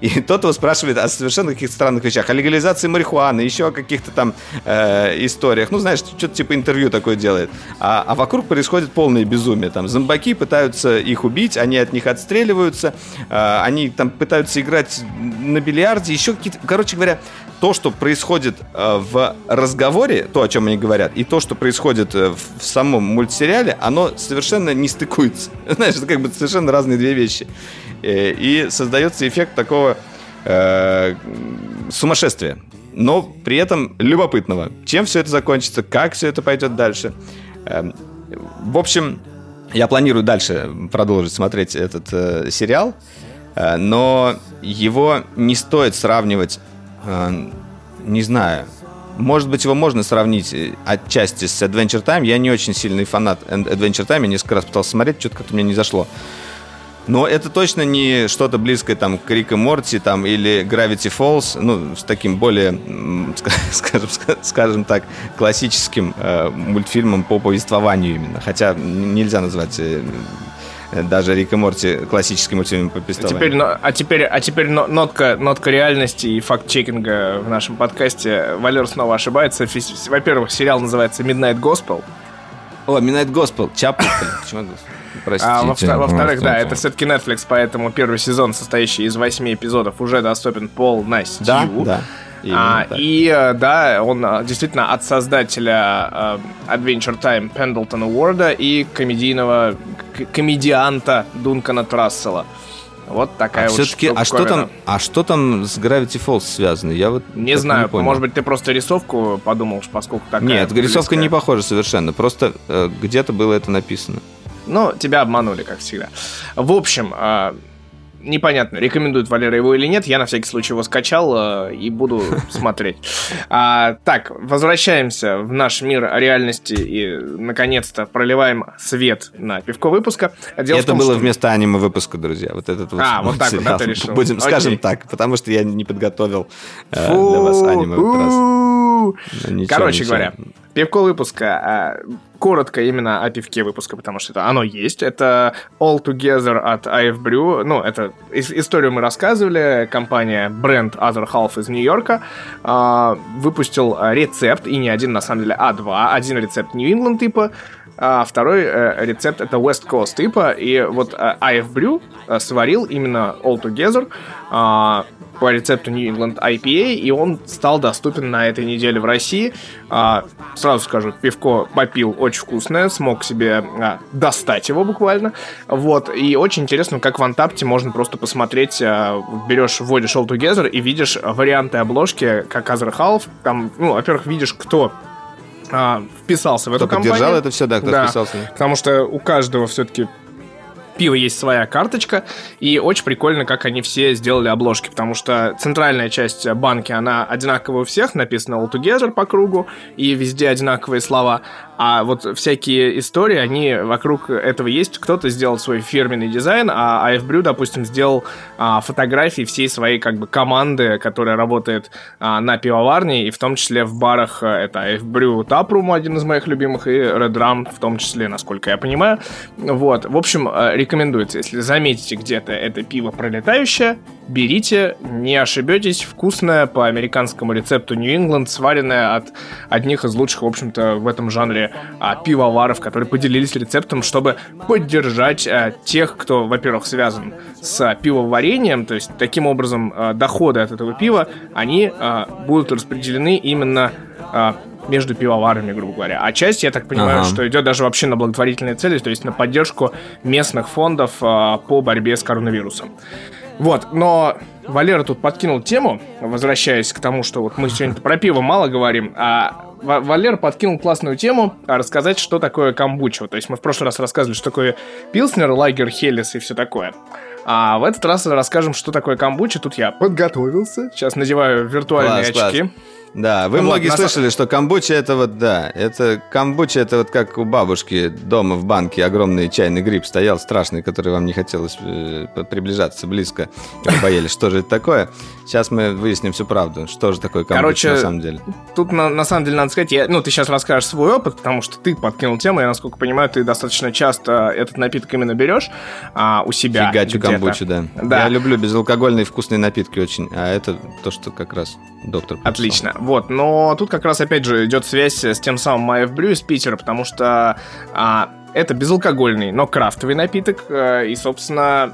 И тот его спрашивает о совершенно каких-то странных вещах, о легализации марихуаны, еще о каких-то там э, историях. Ну, знаешь, что-то типа интервью такое делает. А, а вокруг происходит полное безумие. Там зомбаки пытаются их убить, они от них отстреливаются, э, они там пытаются играть на бильярде, еще какие-то... Короче говоря, то, что происходит э, в разговоре, то, о чем они говорят, и то, что происходит э, в самом мультсериале, оно совершенно не стыкуется. Знаешь, это как бы совершенно разные две вещи. Э, и создается эффект такого э, сумасшествия, но при этом любопытного. Чем все это закончится, как все это пойдет дальше. Э, в общем, я планирую дальше продолжить смотреть этот э, сериал, э, но его не стоит сравнивать не знаю. Может быть, его можно сравнить э, отчасти с Adventure Time. Я не очень сильный фанат Adventure Time. Я несколько раз пытался смотреть, что-то как-то мне не зашло. Но это точно не что-то близкое там к Рик и Морти там, или Gravity Falls, ну, с таким более, скажем, скажем так, классическим э, мультфильмом по повествованию именно. Хотя нельзя назвать э, даже Рик и Морти классическим мультфильмом по пистолету. А теперь, а теперь, а теперь нотка, нотка реальности и факт-чекинга в нашем подкасте. Валер снова ошибается. Во-первых, сериал называется Midnight Gospel. О, Midnight Gospel. Чапл, почему Простите. А во-вторых, да, это все-таки Netflix, поэтому первый сезон, состоящий из восьми эпизодов, уже доступен полностью. Да, да. А, и э, да, он э, действительно от создателя uh, Adventure Time Пендлтона Уорда и комедийного комедианта Дункана Трассела. Вот такая а вот все-таки, а что там, а что там с Gravity Falls связано? Я вот не знаю, не может быть, ты просто рисовку подумал, поскольку такая. Нет, рисовка не похожа совершенно. Просто э, где-то было это написано. Ну, тебя обманули, как всегда. В общем, э, непонятно, рекомендует Валера его или нет. Я на всякий случай его скачал э, и буду смотреть. А, так, возвращаемся в наш мир реальности и, наконец-то, проливаем свет на пивко выпуска. Дело это том, было что... вместо аниме выпуска, друзья. Вот этот вот. А, вот так вот, да, ты решил. Будем, Окей. скажем так, потому что я не подготовил э, для вас аниме в этот раз. Короче говоря, Пивко выпуска. А, коротко именно о пивке выпуска, потому что это оно есть. Это All Together от IF Brew. Ну, это историю мы рассказывали. Компания бренд Other Half из Нью-Йорка а, выпустил рецепт, и не один, на самом деле, а два. Один рецепт England типа, а второй э, рецепт это West Coast типа. И вот э, IF Brew э, сварил именно All Together э, по рецепту New England IPA, и он стал доступен на этой неделе в России. А, сразу скажу, пивко попил очень вкусное, смог себе а, достать его буквально. Вот, и очень интересно, как в Антапте можно просто посмотреть, а, берешь, вводишь All Together и видишь варианты обложки, как Half. Там, ну, во-первых, видишь, кто а, вписался в кто эту компанию. поддержал это все, да, кто да, вписался. Потому что у каждого все-таки пива есть своя карточка, и очень прикольно, как они все сделали обложки, потому что центральная часть банки, она одинаковая у всех, написано all together по кругу, и везде одинаковые слова, а вот всякие истории, они вокруг этого есть. Кто-то сделал свой фирменный дизайн, а AF Brew, допустим, сделал а, фотографии всей своей как бы команды, которая работает а, на пивоварне, и в том числе в барах а, это AF Brew Taproom, один из моих любимых, и Red Rum в том числе, насколько я понимаю. Вот, в общем, а, рекомендуется, если заметите где-то это пиво пролетающее, берите, не ошибетесь, вкусное по американскому рецепту New England, сваренное от одних из лучших, в общем-то, в этом жанре а, пивоваров, которые поделились рецептом, чтобы поддержать а, тех, кто, во-первых, связан с пивоварением, то есть таким образом а, доходы от этого пива, они а, будут распределены именно а, между пивоварами, грубо говоря. А часть, я так понимаю, ага. что идет даже вообще на благотворительные цели, то есть на поддержку местных фондов а, по борьбе с коронавирусом. Вот, но Валера тут подкинул тему, возвращаясь к тому, что вот мы сегодня про пиво мало говорим, а Валер подкинул классную тему а рассказать, что такое камбуча. То есть мы в прошлый раз рассказывали, что такое пилснер, лагер, хелес и все такое. А в этот раз расскажем, что такое камбуча. Тут я подготовился. Сейчас надеваю виртуальные класс, очки. Класс. Да, вы вот, многие на... слышали, что камбуча это вот, да, это камбуча это вот как у бабушки дома в банке огромный чайный гриб стоял страшный, который вам не хотелось э, приближаться близко, и вы боялись, что же это такое. Сейчас мы выясним всю правду, что же такое камбуча Короче, на самом деле. Тут на, на самом деле надо сказать, я, ну ты сейчас расскажешь свой опыт, потому что ты подкинул тему, я насколько понимаю, ты достаточно часто этот напиток именно берешь а, у себя. Фигачу камбучу, да. да. Я люблю безалкогольные вкусные напитки очень, а это то, что как раз доктор. Отлично. Вот, но тут как раз опять же идет связь с тем самым Майев Брю из Питера, потому что а, это безалкогольный, но крафтовый напиток, а, и, собственно,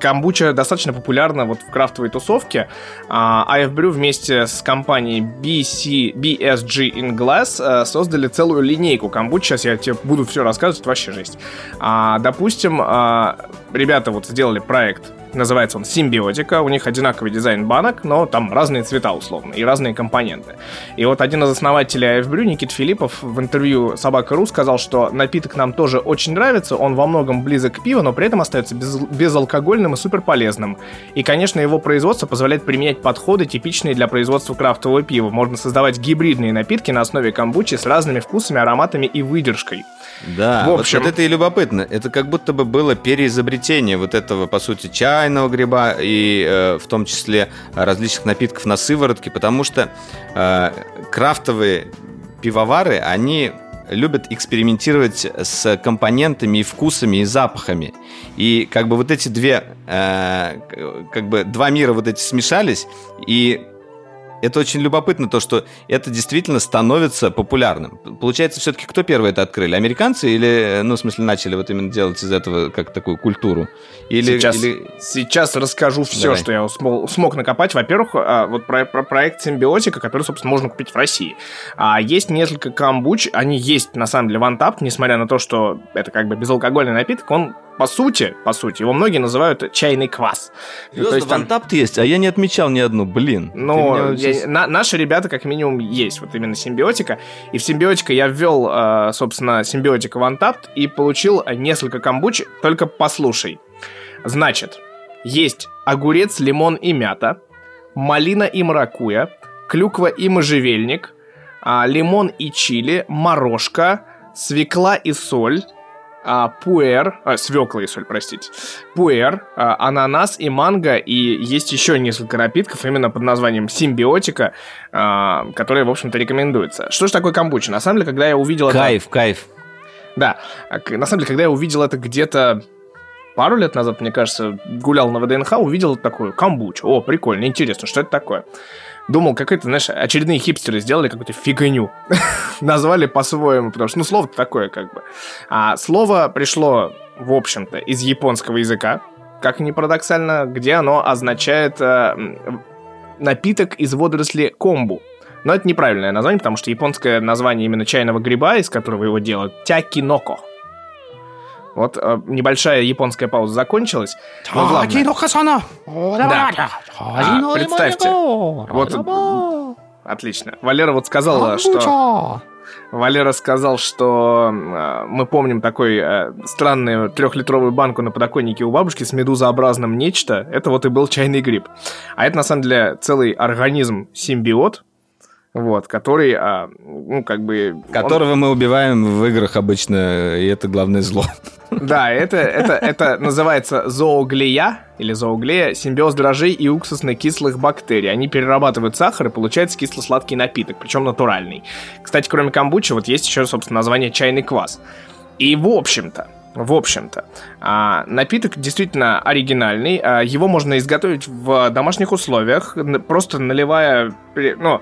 камбуча достаточно популярна вот в крафтовой тусовке. А IF Brew вместе с компанией BC, BSG in Glass а, создали целую линейку камбуч. Сейчас я тебе буду все рассказывать, вообще жесть. А, допустим, а, ребята вот сделали проект Называется он Симбиотика. У них одинаковый дизайн банок, но там разные цвета условно и разные компоненты. И вот один из основателей AFBrew, Никит Филиппов, в интервью Собака.ру сказал, что напиток нам тоже очень нравится, он во многом близок к пиву, но при этом остается без, безалкогольным и суперполезным. И, конечно, его производство позволяет применять подходы, типичные для производства крафтового пива. Можно создавать гибридные напитки на основе камбучи с разными вкусами, ароматами и выдержкой. Да, в общем... вот, вот это и любопытно. Это как будто бы было переизобретение вот этого, по сути, чайного гриба и э, в том числе различных напитков на сыворотке, потому что э, крафтовые пивовары, они любят экспериментировать с компонентами и вкусами и запахами. И как бы вот эти две, э, как бы два мира вот эти смешались, и это очень любопытно, то, что это действительно становится популярным. Получается, все-таки кто первый это открыли? Американцы или, ну, в смысле, начали вот именно делать из этого как такую культуру? Или, сейчас, или... сейчас расскажу все, Давай. что я смог, смог накопать. Во-первых, а, вот про, про проект Симбиотика, который, собственно, можно купить в России. А есть несколько камбуч, они есть, на самом деле, в Антап, несмотря на то, что это как бы безалкогольный напиток, он по сути, по сути, его многие называют чайный квас. Ну, то есть там... Вантапт есть, а я не отмечал ни одну, блин. Ну, я, на, наши ребята как минимум есть, вот именно симбиотика. И в симбиотика я ввел, э, собственно, симбиотика вантапт и получил несколько камбуч, только послушай. Значит, есть огурец, лимон и мята, малина и маракуя, клюква и можжевельник, а, лимон и чили, морожка, свекла и соль, а, пуэр, а, свекла и соль, простите, пуэр, а, ананас и манго, и есть еще несколько напитков именно под названием симбиотика, а, которые, в общем-то, рекомендуются. Что же такое камбуча? На самом деле, когда я увидел кайф, это... Кайф, кайф. Да, на самом деле, когда я увидел это где-то пару лет назад, мне кажется, гулял на ВДНХ, увидел такую камбучу. О, прикольно, интересно, что это такое? Думал, какой-то, знаешь, очередные хипстеры сделали какую-то фигню. Назвали по-своему, потому что, ну, слово такое как бы. А слово пришло, в общем-то, из японского языка, как ни парадоксально, где оно означает э, напиток из водоросли комбу. Но это неправильное название, потому что японское название именно чайного гриба, из которого его делают, тякиноко. Вот э, небольшая японская пауза закончилась. Но главное... Да. А, представьте. Вот, отлично. Валера вот сказала, что... Валера сказал, что э, мы помним такой э, странную трехлитровую банку на подоконнике у бабушки с медузообразным нечто. Это вот и был чайный гриб. А это на самом деле целый организм симбиот, вот, который, а, ну, как бы... Которого он... мы убиваем в играх обычно, и это главное зло. Да, это, это, это называется зооглия, или зооглея, симбиоз дрожжей и уксусно-кислых бактерий. Они перерабатывают сахар, и получается кисло-сладкий напиток, причем натуральный. Кстати, кроме камбучи, вот есть еще, собственно, название чайный квас. И, в общем-то, в общем-то. А, напиток действительно оригинальный. А, его можно изготовить в домашних условиях, просто наливая... Ну,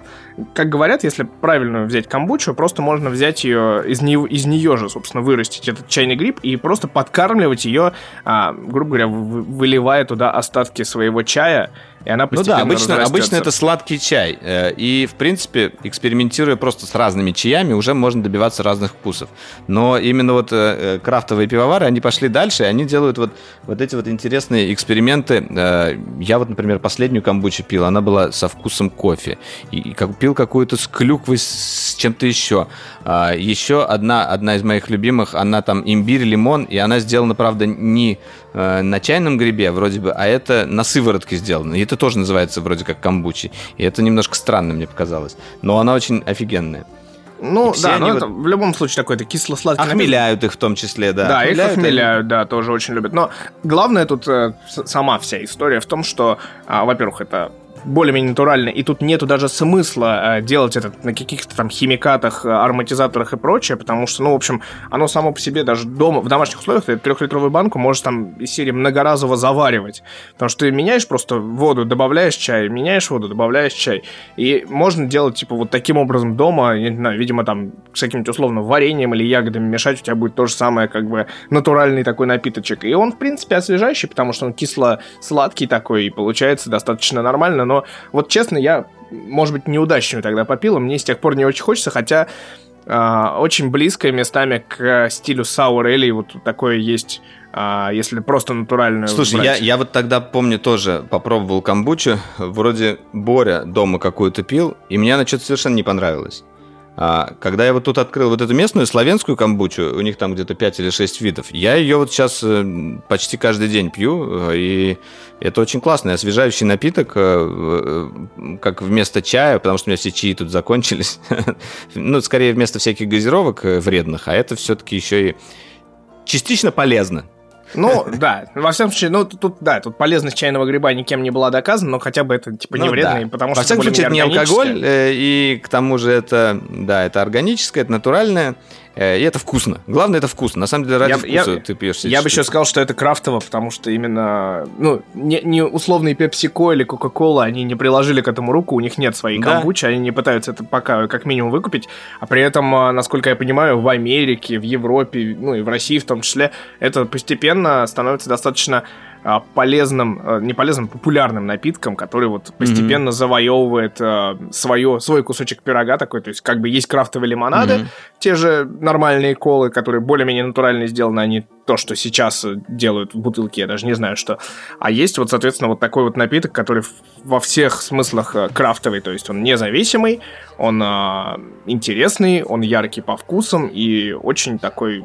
как говорят, если правильно взять камбучу, просто можно взять ее из, нее, из нее же, собственно, вырастить этот чайный гриб и просто подкармливать ее, а, грубо говоря, выливая туда остатки своего чая и она постепенно Ну да, обычно, обычно это сладкий чай. Э, и, в принципе, экспериментируя просто с разными чаями, уже можно добиваться разных вкусов. Но именно вот э, э, крафтовые пивовары, они пошли дальше, и они делают вот, вот эти вот интересные эксперименты. Я вот, например, последнюю камбучу пил, она была со вкусом кофе. И, и как, пил какую-то с клюквой, с чем-то еще. А, еще одна, одна из моих любимых, она там имбирь, лимон, и она сделана, правда, не на чайном грибе вроде бы, а это на сыворотке сделано. И это тоже называется вроде как камбучи. И это немножко странно мне показалось. Но она очень офигенная. Ну, да, но вот... это в любом случае такой-то кисло-сладкий Охмеляют их в том числе, да. Да, охмеляют их охмеляют, и... да, тоже очень любят. Но главное тут э, сама вся история в том, что, э, во-первых, это более-менее натурально, и тут нету даже смысла э, делать это на каких-то там химикатах, э, ароматизаторах и прочее, потому что, ну, в общем, оно само по себе даже дома, в домашних условиях, ты трехлитровую банку можешь там из серии многоразово заваривать, потому что ты меняешь просто воду, добавляешь чай, меняешь воду, добавляешь чай, и можно делать, типа, вот таким образом дома, не знаю, видимо, там, с каким-то условно вареньем или ягодами мешать, у тебя будет то же самое, как бы, натуральный такой напиточек, и он, в принципе, освежающий, потому что он кисло-сладкий такой, и получается достаточно нормально, но вот честно, я, может быть, неудачную тогда попил, мне с тех пор не очень хочется, хотя э, очень близкое местами к стилю Sour Ale, вот такое есть а, если просто натуральную Слушай, я, я вот тогда помню тоже попробовал камбучу, вроде Боря дома какую-то пил, и мне она что-то совершенно не понравилась. А, когда я вот тут открыл вот эту местную славянскую камбучу, у них там где-то 5 или 6 видов, я ее вот сейчас э, почти каждый день пью, э, и это очень классный освежающий напиток, э, как вместо чая, потому что у меня все чаи тут закончились. ну, скорее вместо всяких газировок вредных, а это все-таки еще и частично полезно. Ну, да, во всяком случае, ну, тут, да, тут полезность чайного гриба никем не была доказана, но хотя бы это, типа, не ну, вредно, да. потому во что Во всяком случае, это не алкоголь, э, и к тому же это, да, это органическое, это натуральное, и это вкусно. Главное, это вкусно. На самом деле, ради я, вкуса я, ты пьешь Я бы еще сказал, что это крафтово, потому что именно, ну, не, не условные PepsiCo или Coca-Cola, они не приложили к этому руку, у них нет своей да. камбучи, они не пытаются это пока как минимум выкупить, а при этом, а, насколько я понимаю, в Америке, в Европе, ну и в России в том числе, это постепенно становится достаточно полезным, а, не полезным, популярным напитком, который вот постепенно mm-hmm. завоевывает а, свое, свой кусочек пирога такой. То есть как бы есть крафтовые лимонады, mm-hmm. те же нормальные колы, которые более-менее натурально сделаны, они то, что сейчас делают в бутылке, я даже не знаю что. А есть вот, соответственно, вот такой вот напиток, который во всех смыслах крафтовый, то есть он независимый, он а, интересный, он яркий по вкусам и очень такой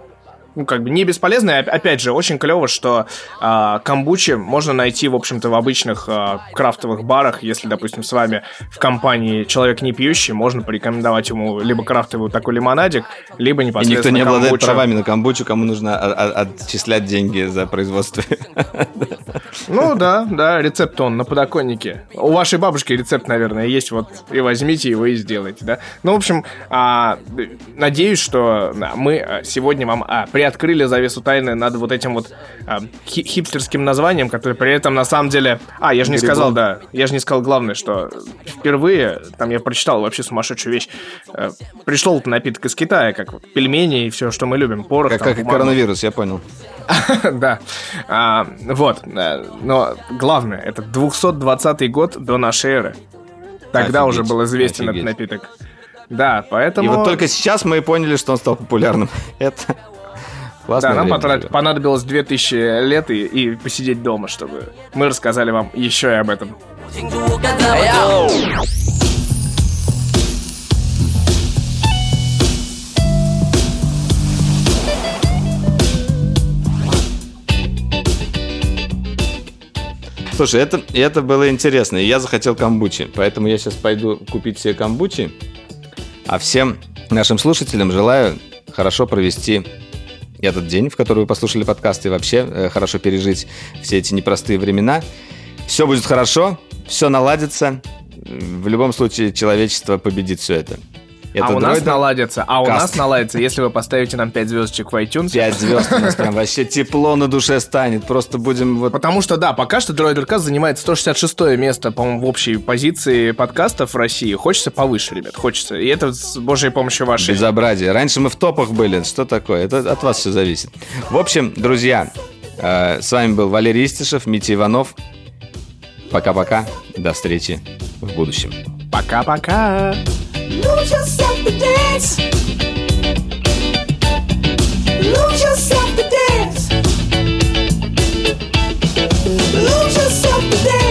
ну, как бы не бесполезно. опять же, очень клево, что э, камбучи можно найти, в общем-то, в обычных э, крафтовых барах. Если, допустим, с вами в компании человек не пьющий, можно порекомендовать ему либо крафтовый такой лимонадик, либо непосредственно И никто не обладает камбучу. правами на камбучу, кому нужно отчислять деньги за производство. Ну да, да, рецепт он на подоконнике. У вашей бабушки рецепт, наверное, есть, вот и возьмите его и сделайте, да. Ну, в общем, а, надеюсь, что мы сегодня вам а, приоткрыли завесу тайны над вот этим вот хи хипстерским названием, который при этом на самом деле... А, я же не сказал, да, я же не сказал главное, что впервые, там я прочитал вообще сумасшедшую вещь, э, пришел напиток из Китая, как вот пельмени и все, что мы любим, порох. Как, там, как коронавирус, я понял. Да. А, вот. Э, но главное, это 220 год до нашей эры. Тогда уже был известен этот напиток. Да, поэтому... И вот только сейчас мы поняли, что он стал популярным. Это Классное да, нам потрат... понадобилось 2000 лет и, и посидеть дома, чтобы мы рассказали вам еще и об этом. Слушай, это, это было интересно, и я захотел камбучи, поэтому я сейчас пойду купить себе камбучи, а всем нашим слушателям желаю хорошо провести этот день, в который вы послушали подкаст, и вообще э, хорошо пережить все эти непростые времена. Все будет хорошо, все наладится. В любом случае человечество победит все это. Это а у нас наладится, а у Каст. нас наладится, если вы поставите нам 5 звездочек в iTunes. 5 звезд у нас прям вообще тепло на душе станет. Просто будем вот... Потому что, да, пока что Дроидеркаст занимает 166 место, по-моему, в общей позиции подкастов в России. Хочется повыше, ребят, хочется. И это с божьей помощью вашей. Безобразие. Раньше мы в топах были. Что такое? Это от вас все зависит. В общем, друзья, э, с вами был Валерий Истишев, Митя Иванов. Пока-пока. До встречи в будущем. Пока-пока. Lose yourself to dance. Lose yourself to dance. Lose yourself to dance.